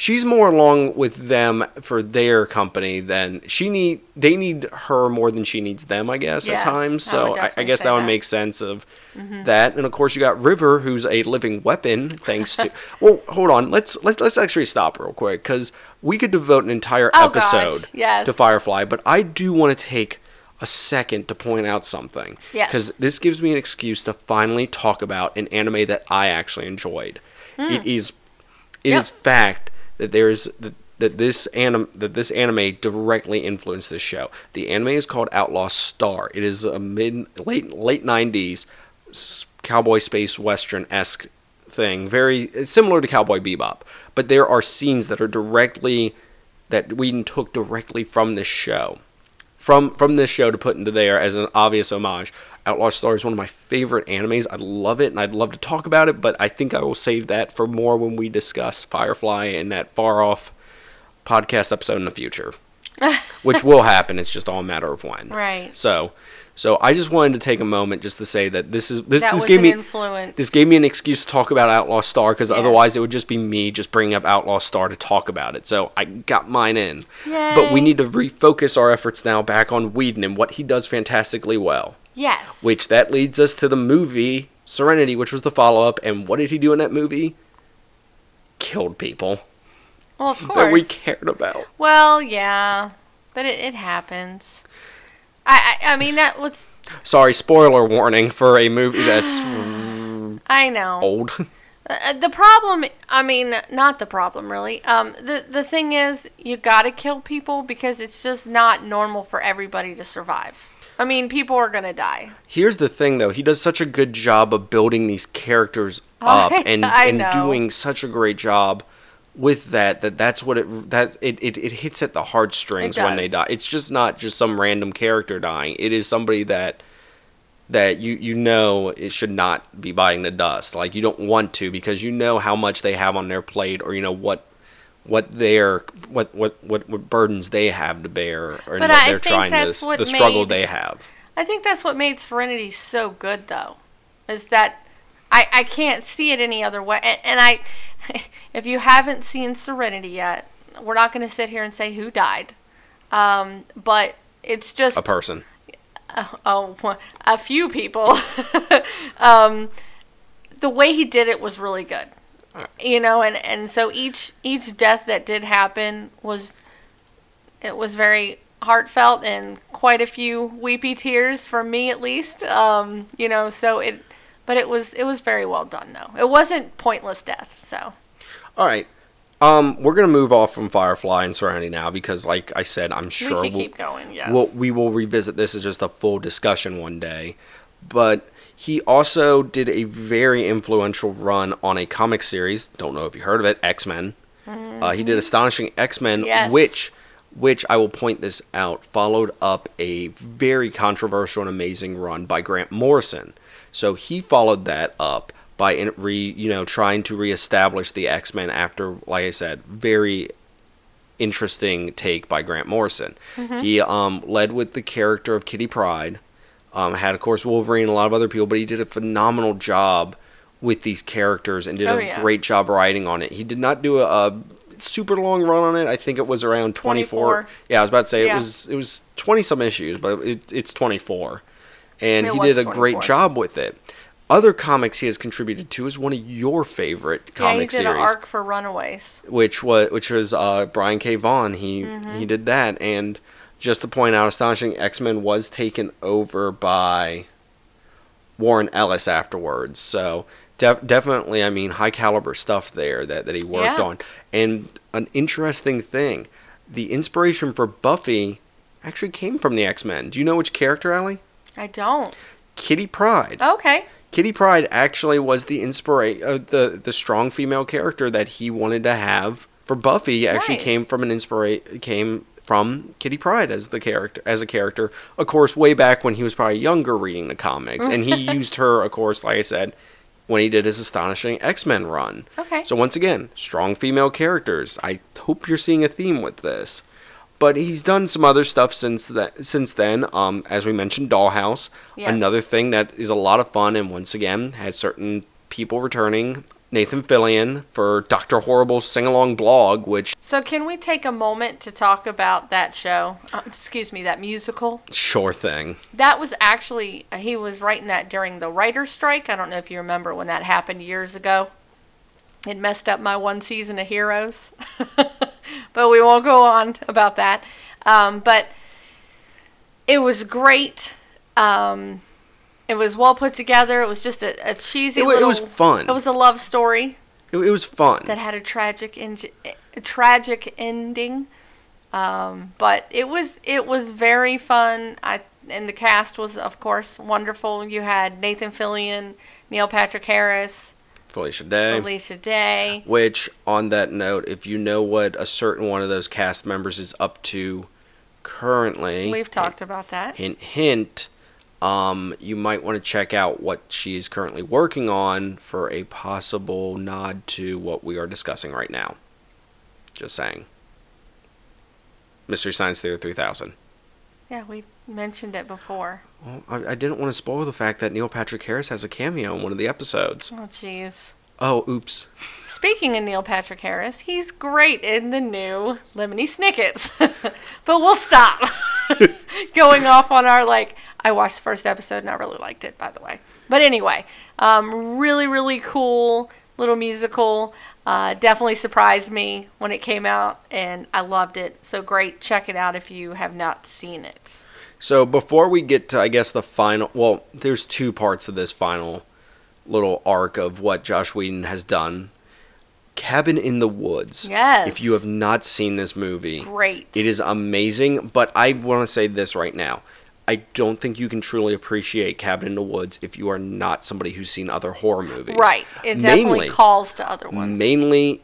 she's more along with them for their company than she need they need her more than she needs them i guess Yes, at times so I, I guess say that would make sense of that and of course you got river who's a living weapon thanks to well hold on let's let's, let's actually stop real quick because we could devote an entire Oh, gosh, episode yes. to firefly but i do want to take a second to point out something Yes. because this gives me an excuse to finally talk about an anime that I actually enjoyed. It is, it is Hmm. Yep. fact that there is that, that this anim that this anime directly influenced this show. The anime is called Outlaw Star. It is a mid late late nineties cowboy space western esque thing, very similar to Cowboy Bebop. But there are scenes that are directly that Whedon took directly from this show from from this show to put into there as an obvious homage. Outlaw Star is one of my favorite animes. I love it and I'd love to talk about it, but I think I will save that for more when we discuss Firefly and that far off podcast episode in the future. Which will happen, it's just all a matter of when. Right. So so I just wanted to take a moment just to say that this is this that this gave me influence. this gave me an excuse to talk about Outlaw Star because Yes. otherwise it would just be me just bringing up Outlaw Star to talk about it. So I got mine in. But we need to refocus our efforts now back on Whedon and what he does fantastically well. Yes. Which that leads us to the movie Serenity, which was the follow up. And what did he do in that movie? Killed people well, of course. that we cared about. Well, yeah, but it, it happens. I, I I mean that was Sorry, spoiler warning for a movie that's I know. old. Uh, the problem, I mean, not the problem really. Um, the the thing is, you gotta kill people because it's just not normal for everybody to survive. I mean, people are gonna die. Here's the thing, though. He does such a good job of building these characters up I- and, I and know. doing such a great job with that that that's what it that it, it, it hits at the heartstrings when they die. It's just not just some random character dying. It is somebody that that you you know it should not be biting the dust. Like you don't want to because you know how much they have on their plate or you know what what their what what what, what burdens they have to bear or But what I they're trying to that's s- what the struggle made- they have. I think that's what made Serenity so good, though, is that I, I can't see it any other way. And, and I, if you haven't seen Serenity yet, we're not going to sit here and say who died. Um, but it's just A person. oh, a few people. um, the way he did it was really good, you know, and, and so each each death that did happen was it was very heartfelt and quite a few weepy tears for me at least. Um, you know, so it, but it was it was very well done though. It wasn't pointless death. So All right. Um, we're gonna move off from Firefly and Serenity now because, like I said, I'm sure we can we'll, keep going. Yes. we'll we will revisit this as just a full discussion one day. But he also did a very influential run on a comic series. Don't know if you heard of it, X Men. Uh, he did Astonishing X Men, Mm-hmm. Yes. which which I will point this out followed up a very controversial and amazing run by Grant Morrison. So he followed that up by re you know trying to reestablish the X Men after, like I said, very interesting take by Grant Morrison. He um, led with the character of Kitty Pryde. Um, had of course Wolverine and a lot of other people, but he did a phenomenal job with these characters and did Oh, a yeah. great job writing on it. He did not do a, a super long run on it. I think it was around 24. 24. Yeah, I was about to say Yeah. it was it was 20 some issues, but it, it's 24. And It he did a great job with it. Other comics he has contributed to is one of your favorite yeah, he did series an arc for Runaways. which was which was uh, Brian K. Vaughan. He Mm-hmm. he did that, and just to point out, Astonishing X Men was taken over by Warren Ellis afterwards. So def- definitely, I mean, high caliber stuff there that that he worked Yeah. on. And an interesting thing, the inspiration for Buffy actually came from the X Men. Do you know which character, Allie? I don't. Kitty Pryde. Okay. Kitty Pryde actually was the inspira- uh, the the strong female character that he wanted to have for Buffy. Actually, Nice. came from an inspira- came from Kitty Pryde as the character as a character. Of course, way back when he was probably younger reading the comics, and he used her, of course, like I said, when he did his astonishing X Men run. Okay. So once again, strong female characters. I hope you're seeing a theme with this. But he's done some other stuff since that since then. Um, as we mentioned, Dollhouse, Yes. another thing that is a lot of fun, and once again had certain people returning. Nathan Fillion for Doctor Horrible's sing along blog, which So can we take a moment to talk about that show? Uh, excuse me, that musical. sure thing. That was actually he was writing that during the writer's strike. I don't know if you remember when that happened years ago. It messed up my one season of Heroes, but we won't go on about that. Um, but it was great. Um, it was well put together. It was just a, a cheesy It wa- it was fun. It was a love story It, it was fun. that had a tragic engi- a tragic ending. Um, but it was it was very fun. I and the cast was of course wonderful. You had Nathan Fillion, Neil Patrick Harris, Felicia Day. Alicia Day. Which, on that note, if you know what a certain one of those cast members is up to currently, We've talked about that. hint hint um, you might want to check out what she is currently working on for a possible nod to what we are discussing right now just saying mystery science theater 3000 Yeah, we mentioned it before. well, I, I didn't want to spoil the fact that neil patrick harris has a cameo in one of the episodes Oh jeez. oh oops Speaking of Neil Patrick Harris, he's great in the new Lemony Snickets. but we'll stop going off on our like. I watched the first episode and I really liked it, by the way. But anyway, um, really, really cool little musical. Uh, definitely surprised me when it came out, and I loved it. So great, check it out if you have not seen it. So before we get to, I guess the final, well, there's two parts of this final little arc of what Joss Whedon has done. Cabin in the Woods. Yes. If you have not seen this movie, Great. it is amazing. But I want to say this right now. I don't think you can truly appreciate Cabin in the Woods if you are not somebody who's seen other horror movies. Right. It definitely Mainly- calls to other ones. Mainly,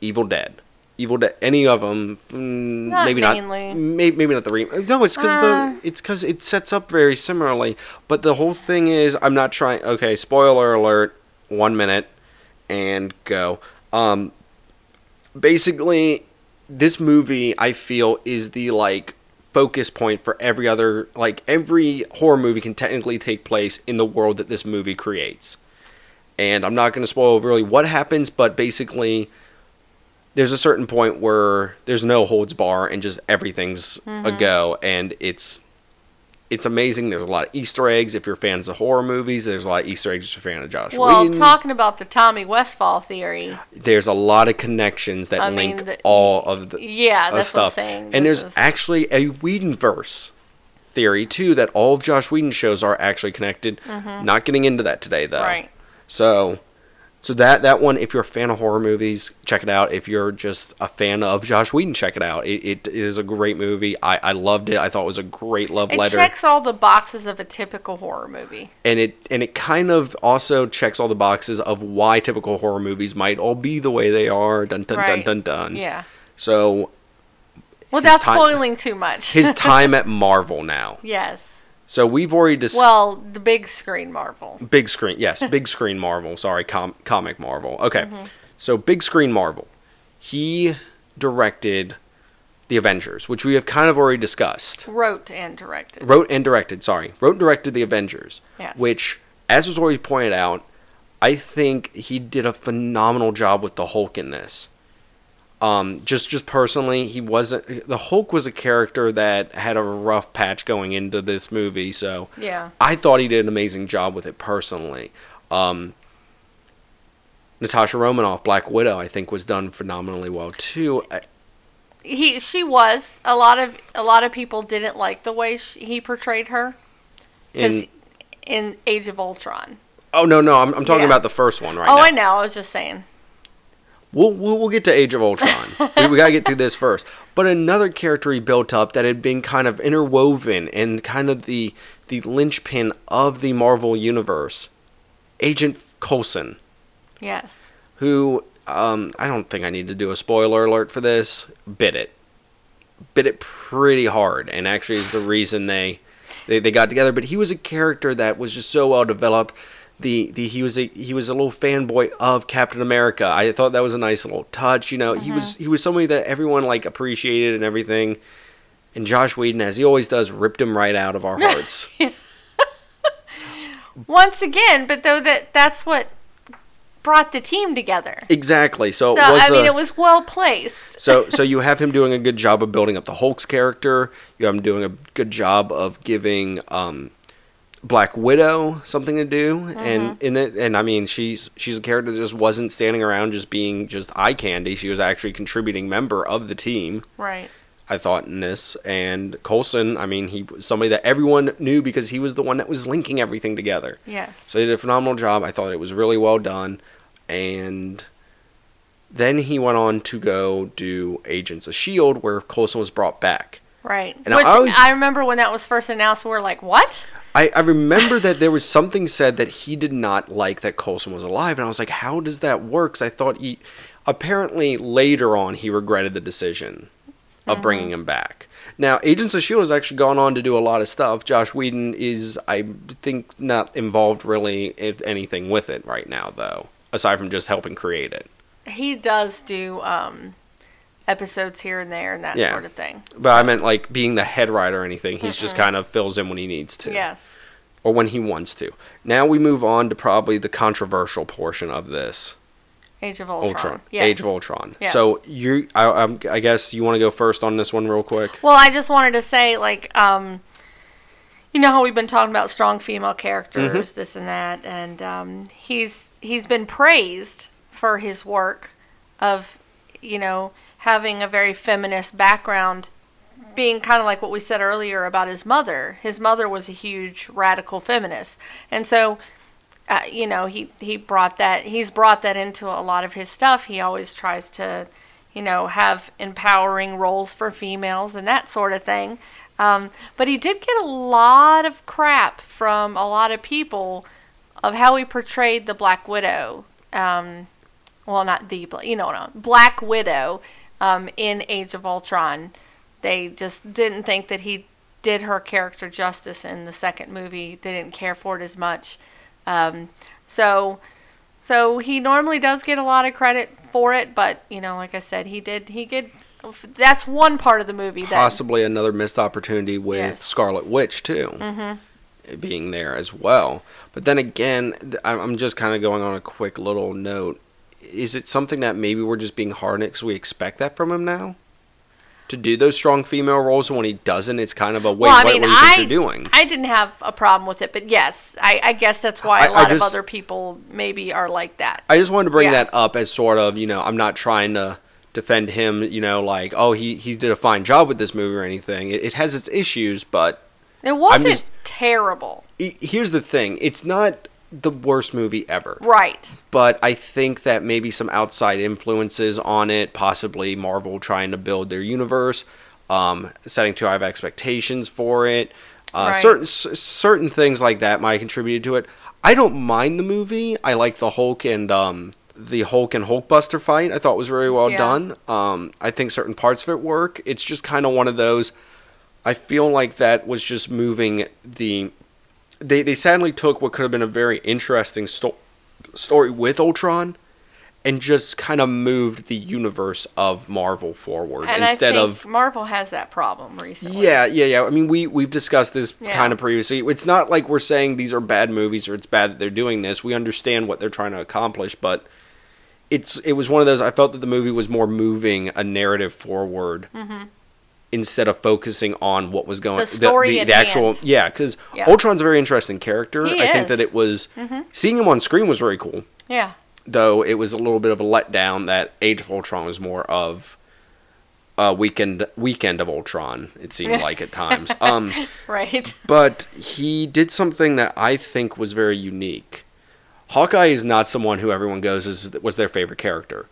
Evil Dead. Evil Dead, any of them, mm, Not maybe mainly. not, maybe, maybe not the re. No, it's because Uh. the it's because it sets up very similarly. But the whole thing is, I'm not trying. Okay, spoiler alert. One minute, and go. Um, basically, this movie I feel is the like focus point for every other like every horror movie can technically take place in the world that this movie creates. And I'm not going to spoil really what happens, but basically there's a certain point where there's no holds bar and just everything's a mm-hmm. go and it's it's amazing. There's a lot of Easter eggs if you're fans of horror movies. There's a lot of Easter eggs if you're a fan of Joss Well, Whedon. talking about the Tommy Westphall theory, there's a lot of connections that I link mean, the- all of the yeah, that's what I'm stuff. saying. And This there's is- actually a Whedonverse theory too that all of Joss Whedon's shows are actually connected. Not getting into that today though. Mm-hmm. Right. So so that that one, if you're a fan of horror movies, check it out. If you're just a fan of Joss Whedon, check it out. It, it is a great movie. I, I loved it. I thought it was a great love It letter. It checks all the boxes of a typical horror movie. and it and it kind of also checks all the boxes of why typical horror movies might all be the way they are. Dun dun dun Right. dun dun. Yeah. So Without time- spoiling too much. his time at Marvel now. yes. So we've already discussed Well, the big screen Marvel. big screen. Yes, big screen Marvel. Sorry, com- comic Marvel. Okay. Mm-hmm. So big screen Marvel. He directed the Avengers, which we have kind of already discussed. Wrote and directed. Wrote and directed, sorry. Wrote and directed the Avengers. Yes. Which as was always pointed out, I think he did a phenomenal job with the Hulk in this. Um, just just personally, he wasn't the Hulk was a character that had a rough patch going into this movie, so Yeah. I thought he did an amazing job with it personally. Um, Natasha Romanoff, Black Widow, I think was done phenomenally well too. I- He she was a lot of a lot of people didn't like the way sh he portrayed her because In, in Age of Ultron. oh no, no, I'm, I'm talking Yeah. about the first one right oh, now. I know. I was just saying. We'll, we'll, we'll get to Age of Ultron. we, we gotta get through this first. But another character he built up that had been kind of interwoven and kind of the the linchpin of the Marvel universe, Agent Coulson, Yes. who um, I don't think I need to do a spoiler alert for this. Bit it, bit it pretty hard, and actually is the reason they they, they got together. But he was a character that was just so well developed. The, the he was a he was a little fanboy of Captain America. I thought that was a nice little touch. You know, he was he was somebody that everyone like appreciated and everything. And Joss Whedon, as he always does, ripped him right out of our hearts. Once again, but though that that's what brought the team together. exactly. So, So I mean, a- it was well placed. so so you have him doing a good job of building up the Hulk's character. You have him doing a good job of giving um, Black Widow something to do, and uh-huh. in it, and I mean she's she's a character that just wasn't standing around just being just eye candy. She was actually a contributing member of the team. Right. I thought in this, and Coulson. I mean, he was somebody that everyone knew because he was the one that was linking everything together. Yes. So he did a phenomenal job. I thought it was really well done. And then he went on to go do Agents of S.H.I.E.L.D., where Coulson was brought back. Right. And Which I always- I remember when that was first announced, we were like, "What?" I, I remember that there was something said that he did not like that Coulson was alive. And I was like, how does that work? 'Cause I thought he. Apparently, later on, he regretted the decision of bringing him back. Now, Agents of S.H.I.E.L.D. has actually gone on to do a lot of stuff. Joss Whedon is, I think, not involved really in anything with it right now, though, aside from just helping create it. He does do um, episodes here and there and that Yeah. sort of thing. But I meant like being the head writer or anything. He's just kind of fills in when he needs to. Yes. Or when he wants to. Now we move on to probably the controversial portion of this. Age of Ultron. Ultron. Yes. Age of Ultron. Yes. So you, I, I guess you want to go first on this one real quick. Well, I just wanted to say, like, um, you know how we've been talking about strong female characters, Mm-hmm. this and that, and um, he's he's been praised for his work of, you know, having a very feminist background, being kind of like what we said earlier about his mother. His mother was a huge radical feminist, and so. Uh, you know, he, he brought that, he's brought that into a lot of his stuff. He always tries to, you know, have empowering roles for females and that sort of thing. Um, but he did get a lot of crap from a lot of people of how he portrayed the Black Widow. Um, well, not the, you know, no, Black Widow um, in Age of Ultron. They just didn't think that he did her character justice in the second movie. They didn't care for it as much. Um, so, so he normally does get a lot of credit for it, but you know, like I said, he did. He did. That's one part of the movie that Possibly another missed opportunity with Yes. Scarlet Witch too, mm-hmm. being there as well. But then again, I'm I'm just kind of going on a quick little note. Is it something that maybe we're just being hard on it because we expect that from him now? To do those strong female roles, and when he doesn't, it's kind of a wait. well, I mean, what do you think I you're doing? I didn't have a problem with it, but yes, I, I guess that's why a I lot of just- other people maybe are like that. I just wanted to bring Yeah. that up as sort of, you know, I'm not trying to defend him, you know, like, oh, he, he did a fine job with this movie or anything. It, it has its issues, but It wasn't just- terrible, here's the thing it's not the worst movie ever. right? But I think that maybe some outside influences on it, possibly Marvel trying to build their universe, um, setting too high of expectations for it, uh, Right. certain c- certain things like that might have contributed to it. I don't mind the movie. I like the Hulk and um, the Hulk and Hulkbuster fight. I thought was very well Yeah. done. Um, I think certain parts of it work. It's just kind of one of those. I feel like that was just moving the. They they sadly took what could have been a very interesting sto- story with Ultron, and just kind of moved the universe of Marvel forward And instead I think of Marvel has that problem recently. yeah, yeah, yeah. I mean, we we've discussed this Yeah. kind of previously. It's not like we're saying these are bad movies or it's bad that they're doing this. We understand what they're trying to accomplish, but it's it was one of those. I felt that the movie was more moving a narrative forward mm-hmm. Instead of focusing on what was going Mm-hmm. The story at actual hand. yeah. Because Yeah. Ultron's a very interesting character. He I think that it was seeing him on screen was very cool Yeah. though it was a little bit of a letdown that Age of Ultron was more of a weekend weekend of Ultron. It seemed like at times. Um, Right. but he did something that I think was very unique. Hawkeye is not someone who everyone goes is was their favorite character.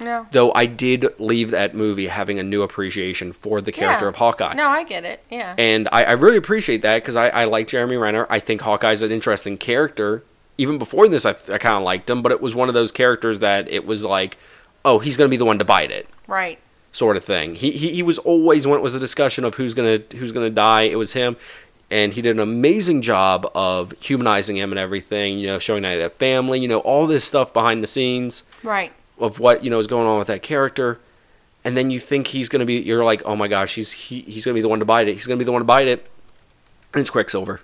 No. Though I did leave that movie having a new appreciation for the character Yeah. of Hawkeye. No, I get it. Yeah. And I, I really appreciate that because I, I like Jeremy Renner. I think Hawkeye's an interesting character. Even before this, I, I kind of liked him, but it was one of those characters that it was like, oh, he's going to be the one to bite it, right. sort of thing. He, he, he was always, when it was a discussion of who's going to who's gonna die, it was him. And he did an amazing job of humanizing him and everything, you know, showing that he had a family, you know, all this stuff behind the scenes Right. Of what you know is going on with that character, and then you think he's going to be. You're like, oh my gosh, he's he, he's going to be the one to bite it. He's going to be the one to bite it, and it's Quicksilver.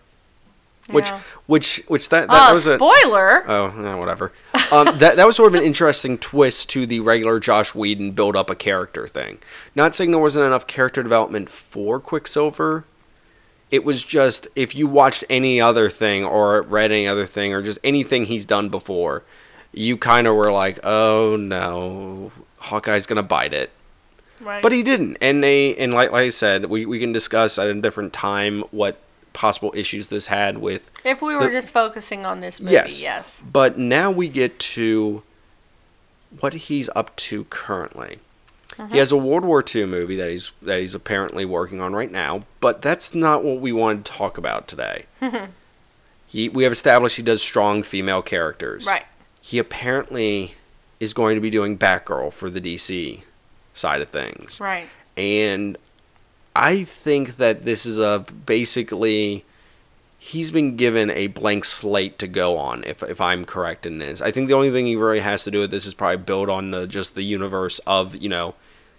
Which Yeah. which which that that Oh, was a spoiler. oh no, whatever. Um, that that was sort of an interesting twist to the regular Joss Whedon build up a character thing. Not saying there wasn't enough character development for Quicksilver. It was just if you watched any other thing or read any other thing or just anything he's done before, you kind of were like, "Oh no, Hawkeye's gonna bite it." right. But he didn't, and they and like, like I said, we, we can discuss at a different time what possible issues this had with. if we were the- just focusing on this movie, Yes. yes. But now we get to what he's up to currently. He has a mm-hmm. World War II movie that he's that he's apparently working on right now, but that's not what we wanted to talk about today. he, we have established he does strong female characters. Right. He apparently is going to be doing Batgirl for the DC side of things. Right. And I think that this is a basically he's been given a blank slate to go on if if I'm correct in this. I think the only thing he really has to do with this is probably build on the just the universe of, you know,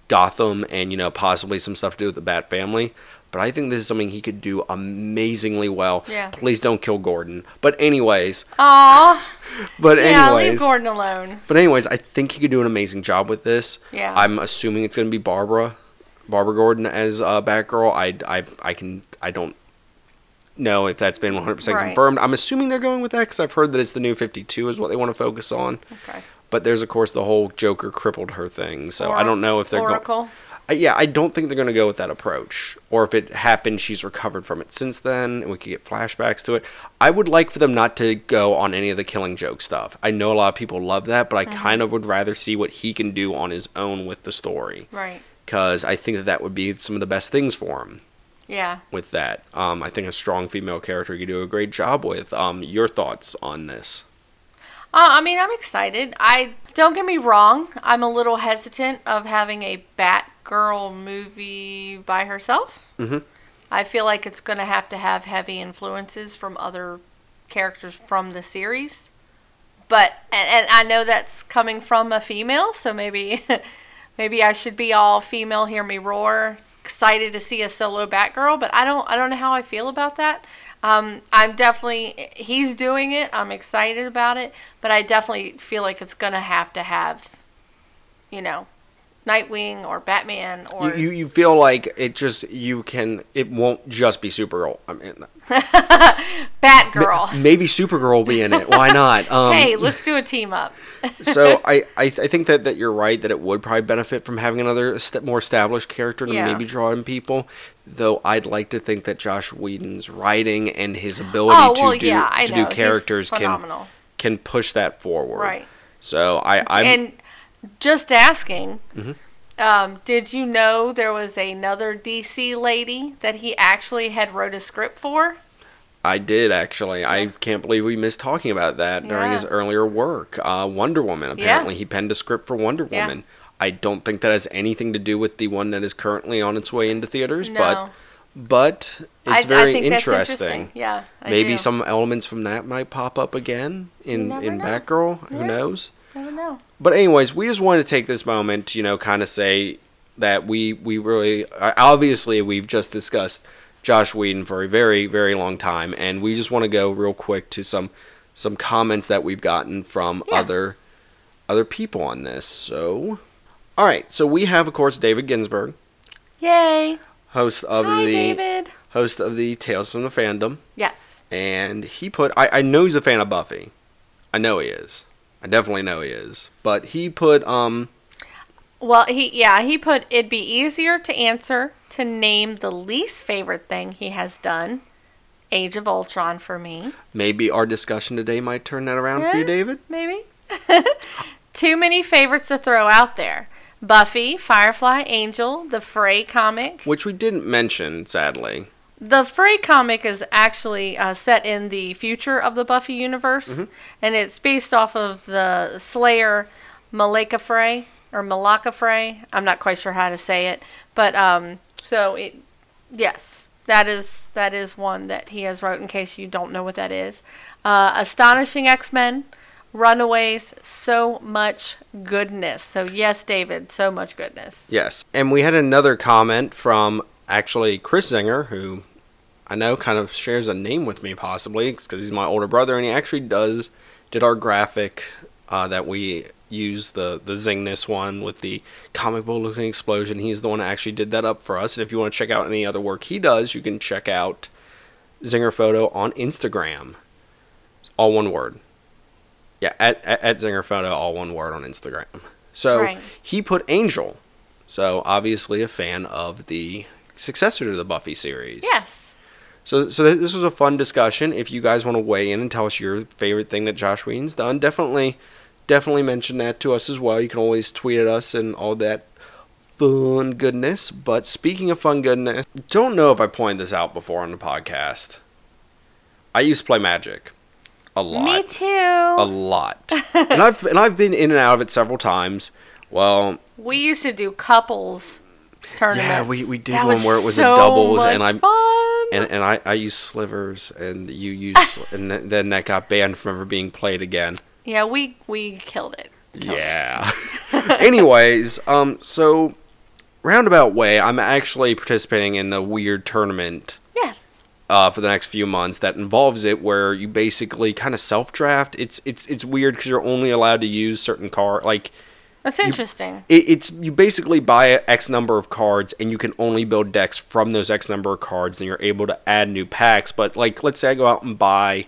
Gotham and, you know, possibly some stuff to do with the Bat family. But I think this is something he could do amazingly well. Yeah. Please don't kill Gordon. But anyways, Aw. but Yeah, leave Gordon alone. but anyways, I think he could do an amazing job with this. Yeah. I'm assuming it's going to be Barbara, Barbara Gordon as uh, Batgirl. I, I, I can I don't know if that's been 100 percent Right. confirmed. I'm assuming they're going with that because I've heard that it's the new 52 is what they want to focus on. Okay. But there's of course the whole Joker crippled her thing. So I don't know if they're going. Yeah, I don't think they're going to go with that approach. Or if it happened, she's recovered from it since then, and we could get flashbacks to it. I would like for them not to go on any of the Killing Joke stuff. I know a lot of people love that, but I Mm-hmm. kind of would rather see what he can do on his own with the story. Right. Because I think that that would be some of the best things for him Yeah. with that. Um, I think a strong female character could do a great job with. Um, your thoughts on this? Uh, I mean, I'm excited. I don't get me wrong. I'm a little hesitant of having a Batgirl movie by herself. Mhm. I feel like it's going to have to have heavy influences from other characters from the series. But and, and I know that's coming from a female, so maybe maybe I should be all female. Hear me roar! Excited to see a solo Batgirl, but I don't I don't know how I feel about that. Um, I'm definitely he's doing it. I'm excited about it, but I definitely feel like it's gonna have to have, you know, Nightwing or Batman or You, you you feel like it just you can it won't just be Supergirl. I mean, Batgirl. maybe Supergirl will be in it. Why not? Um, hey, let's do a team up. so I, I I think that, that you're right that it would probably benefit from having another more established character to Yeah. maybe draw in people. Though I'd like to think that Joss Whedon's writing and his ability Oh, to do yeah, to know. do characters can can push that forward. Right. So I I'm and just asking, Mm-hmm. um, did you know there was another DC lady that he actually had wrote a script for? I did actually. I can't believe we missed talking about that during his earlier work. Uh, Wonder Woman. Apparently, he penned a script for Wonder Yeah. Woman. I don't think that has anything to do with the one that is currently on its way into theaters, No. but but I, it's very I interesting. Interesting. Yeah, I Maybe do. some elements from that might pop up again in in know. Batgirl. Who knows? I don't know. But anyways, we just wanted to take this moment, to, you know, kind of say that we we really uh, obviously we've just discussed Joss Whedon for a very very long time, and we just want to go real quick to some some comments that we've gotten from Yeah. other other people on this. So, all right, so we have of course David Ginsburg, Yay! host of Hi, the David. host of the Tales from the Fandom, Yes. and he put I, I know he's a fan of Buffy. I know he is. I definitely know he is. But he put um Well, he yeah he put it'd be easier to answer to name the least favorite thing he has done. Age of Ultron for me. Maybe our discussion today might turn that around for you, David. maybe. Too many favorites to throw out there. Buffy, Firefly, Angel, the Fray comic. Which we didn't mention, sadly. The Fray comic is actually uh, set in the future of the Buffy universe, and it's based off of the Slayer Malika Fray or Malaka Fray. I'm not quite sure how to say it, but um, so it, yes, that is that is one that he has wrote. In case you don't know what that is, uh, Astonishing X Men, Runaways, so much goodness. So yes, David, so much goodness. Yes. And we had another comment from actually Chris Zinger, who I know kind of shares a name with me possibly because he's my older brother, and he actually does did our graphic uh, that we use the the Zingness one with the comic book looking explosion. He's the one that actually did that up for us. And if you want to check out any other work he does, you can check out Zinger Photo on Instagram. All one word. Yeah, at, at, at Zinger Photo, all one word on Instagram. So Right. he put Angel. So obviously a fan of the successor to the Buffy series. Yes. So so this was a fun discussion. If you guys want to weigh in and tell us your favorite thing that Joss Whedon's done, definitely definitely mention that to us as well. You can always tweet at us and all that fun goodness. But speaking of fun goodness, don't know if I pointed this out before on the podcast. I used to play Magic a lot Me too. a lot. and I've and I've been in and out of it several times. Well, We used to do couples tournaments. Yeah, we- we did That one where it was a so doubles, and I'm- fun. and and I I used slivers and you used and th- then that got banned from ever being played again. yeah, we we killed it. Killed it. Yeah. Anyways, um so roundabout way, I'm actually participating in a weird tournament Yes. uh, for the next few months that involves it where you basically kind of self draft. It's it's it's weird because you're only allowed to use certain car like That's interesting. it, it's you basically buy X number of cards and you can only build decks from those X number of cards and you're able to add new packs. But like, let's say I go out and buy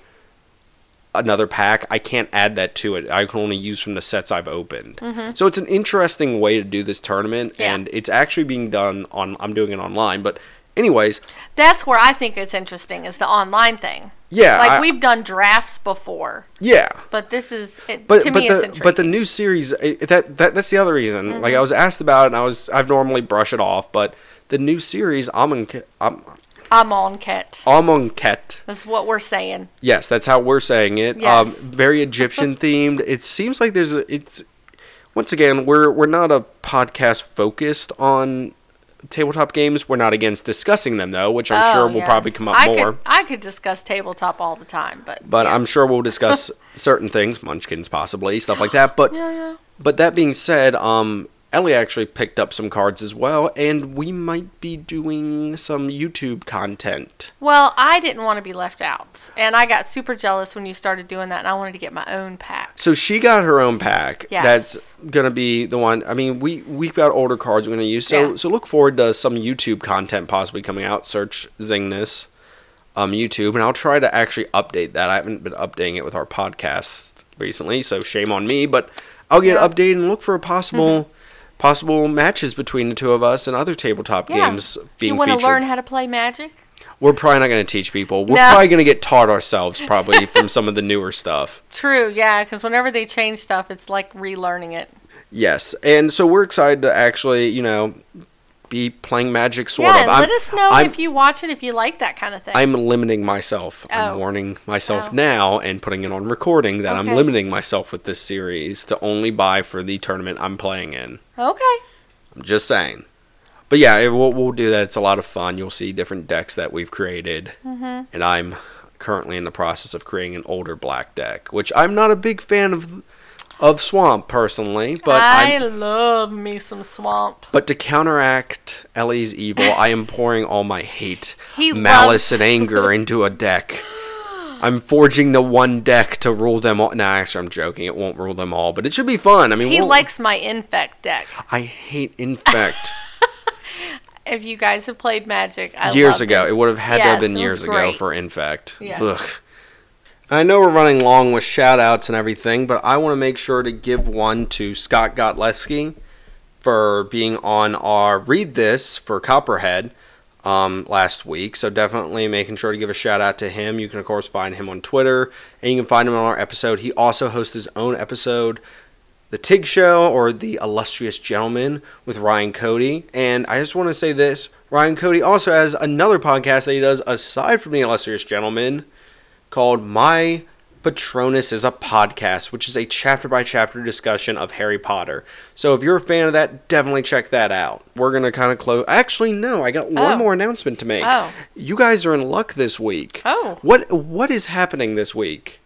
another pack, I can't add that to it. I can only use from the sets I've opened. So it's an interesting way to do this tournament, Mm-hmm. Yeah. and it's actually being done on. I'm doing it online, but anyways, That's where I think it's interesting is the online thing. yeah, Like I- we've done drafts before, yeah. but this is it, but to but me it's the intriguing. but the new series eh, that that that's the other reason. Like I was asked about it, and I was I've normally brush it off, but the new series I'm Amonkhet. Amonkhet. That's what we're saying. Yes, that's how we're saying it. Yes. Um, very Egyptian themed. It seems like there's a, it's once again we're we're not a podcast focused on tabletop games. We're not against discussing them though, which I'm Oh, sure will yes. probably come up I more. Could, I could discuss tabletop all the time, but but yes. I'm sure we'll discuss certain things, Munchkins possibly, stuff like that. But Yeah, yeah. but that being said, um, Ellie actually picked up some cards as well, and we might be doing some YouTube content. Well, I didn't want to be left out, and I got super jealous when you started doing that, and I wanted to get my own pack. So she got her own pack. Yes. That's gonna be the one. I mean, we we've got older cards we're gonna use. So Yeah. so look forward to some YouTube content possibly coming out. Search Zing This, um, YouTube, and I'll try to actually update that. I haven't been updating it with our podcast recently, so shame on me. But I'll get Yeah. Mm-hmm. updated and look for a possible possible matches between the two of us and other tabletop games. Yeah. games you being want to learn how to play Magic? We're probably not gonna teach people. We're No. probably gonna get taught ourselves probably from some of the newer stuff. True, yeah, because whenever they change stuff, it's like relearning it. Yes, and so we're excited to actually, you know, be playing Magic sort yeah, of. I'm, let us know I'm, if you watch it, if you like that kind of thing. I'm limiting myself. I'm Oh. warning myself Oh. now and putting it on recording that I'm limiting myself with this series to only buy for the tournament I'm playing in. okay. I'm just saying. But yeah, it, we'll, we'll do that. It's a lot of fun. You'll see different decks that we've created, Mm-hmm. and I'm currently in the process of creating an older black deck, which I'm not a big fan of of Swamp personally, but I I'm love me some swamp. But to counteract Ellie's evil, I am pouring all my hate, He malice, and anger into a deck. I'm forging the one deck to rule them all. Nah, actually, I'm joking. It won't rule them all, but it should be fun. I mean, He we'll- likes my infect deck. I hate Infect. If you guys have played Magic, I years ago, it. it would have had to have been years ago for Infect. Yeah. Ugh. I know we're running long with shout outs and everything, but I want to make sure to give one to Scott Gotleski for being on our Read This for Copperhead um, last week. So definitely making sure to give a shout out to him. You can, of course, find him on Twitter and you can find him on our episode. He also hosts his own episode, The Tig Show or The Illustrious Gentleman with Ryan Cody. And I just want to say this Ryan Cody also has another podcast that he does aside from The Illustrious Gentleman called My Patronus is a Podcast, which is a chapter by chapter discussion of Harry Potter. So if you're a fan of that, definitely check that out. We're going to kind of close. Actually, no, I got one Oh. more announcement to make. Oh. You guys are in luck this week. Oh. What What is happening this week?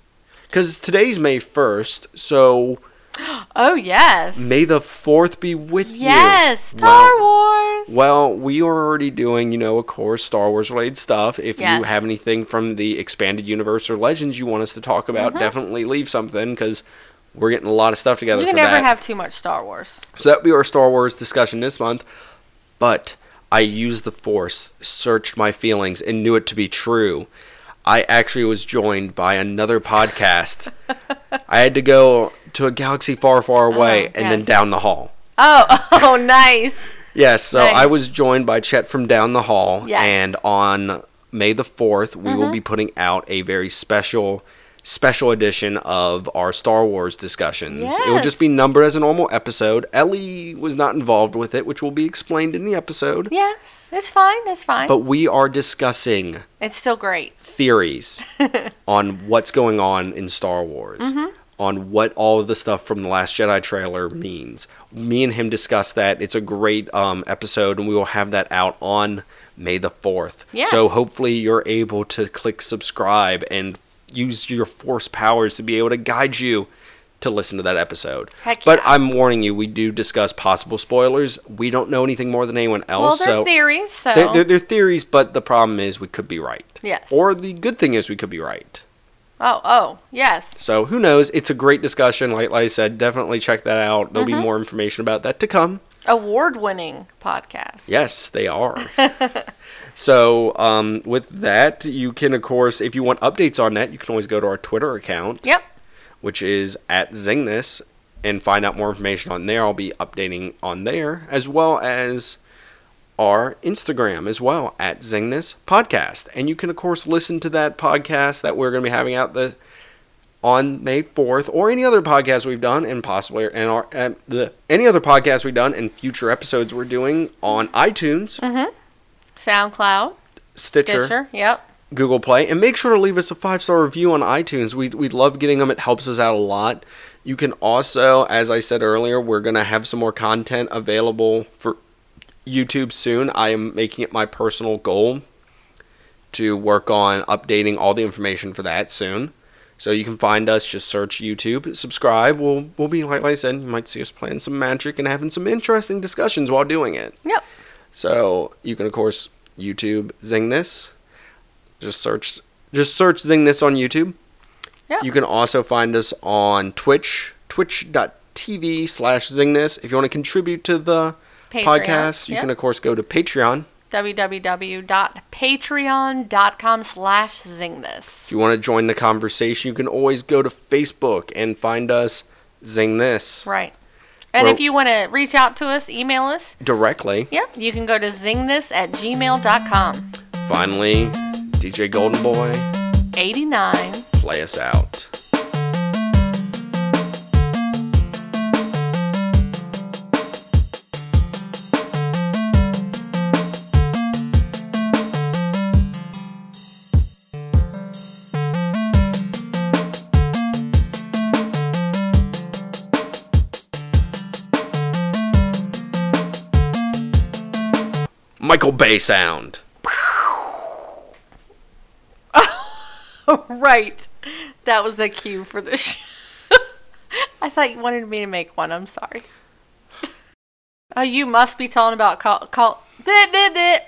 Because today's May 1st, so Oh yes. May the 4th be with you. yes. Star Well- Wars. Well, we are already doing, you know, of course, Star Wars related stuff. If you have anything from the expanded universe or legends you want us to talk about, mm-hmm. definitely leave something because we're getting a lot of stuff together you can never that. have too much Star Wars. so that'll be our Star Wars discussion this month. But I used the Force, searched my feelings, and knew it to be true. I actually was joined by another podcast. I had to go to a galaxy far, far away Oh, and then down the hall. Oh, oh, nice. Yes, so Nice. I was joined by Chet from down the hall, Yes. and on May the fourth, we Mm-hmm. will be putting out a very special, special edition of our Star Wars discussions. It will just be numbered as a normal episode. Ellie was not involved with it, which will be explained in the episode. Yes, it's fine. It's fine. But we are discussing it's still great. theories on what's going on in Star Wars, Mm-hmm. on what all of the stuff from the Last Jedi trailer means. Me and him discuss that. It's a great um, episode, and we will have that out on May the 4th. Yes. So hopefully you're able to click subscribe and use your Force powers to be able to guide you to listen to that episode. Heck But. I'm warning you, we do discuss possible spoilers. We don't know anything more than anyone else. Well, there's so theories, so they're, they're, they're theories, but the problem is we could be right. Yes. Or the good thing is we could be right. oh, oh, yes. So who knows? It's a great discussion. Like, like I said, definitely check that out. There'll Mm-hmm. be more information about that to come. Award-winning podcast. Yes, they are. so um, with that, you can, of course, if you want updates on that, you can always go to our Twitter account, Yep. which is at Zing This, and find out more information on there. I'll be updating on there, as well as our Instagram as well at Zing This Podcast. And you can of course listen to that podcast that we're going to be having out the on May 4th or any other podcast we've done and possibly and our uh, the any other podcast we've done and future episodes we're doing on iTunes, SoundCloud. Stitcher, Stitcher. Yep. Google Play, and make sure to leave us a five star review on iTunes. We we love getting them. It helps us out a lot. You can also, as I said earlier, we're gonna have some more content available for YouTube soon. I am making it my personal goal to work on updating all the information for that soon. So you can find us, just search YouTube, subscribe. We'll we'll be like I said, you might see us playing some magic and having some interesting discussions while doing it. Yep. So you can of course YouTube Zing this. Just search just search Zing this on YouTube. Yeah. You can also find us on Twitch, twitch.tv slash zingthis. If you want to contribute to the Patreon, podcast, you yep. can of course go to Patreon. www.patreon.com slash zingthis. If you want to join the conversation, you can always go to Facebook and find us Zing This Right. And if you want to reach out to us, email us. directly. Yep. You can go to zingthis at gmail.com. Finally, DJ Golden Boy, 89. play us out. Michael Bay sound. right. That was the cue for the show. I thought you wanted me to make one. I'm sorry. Oh, you must be talking about call. call bit, bit, bit.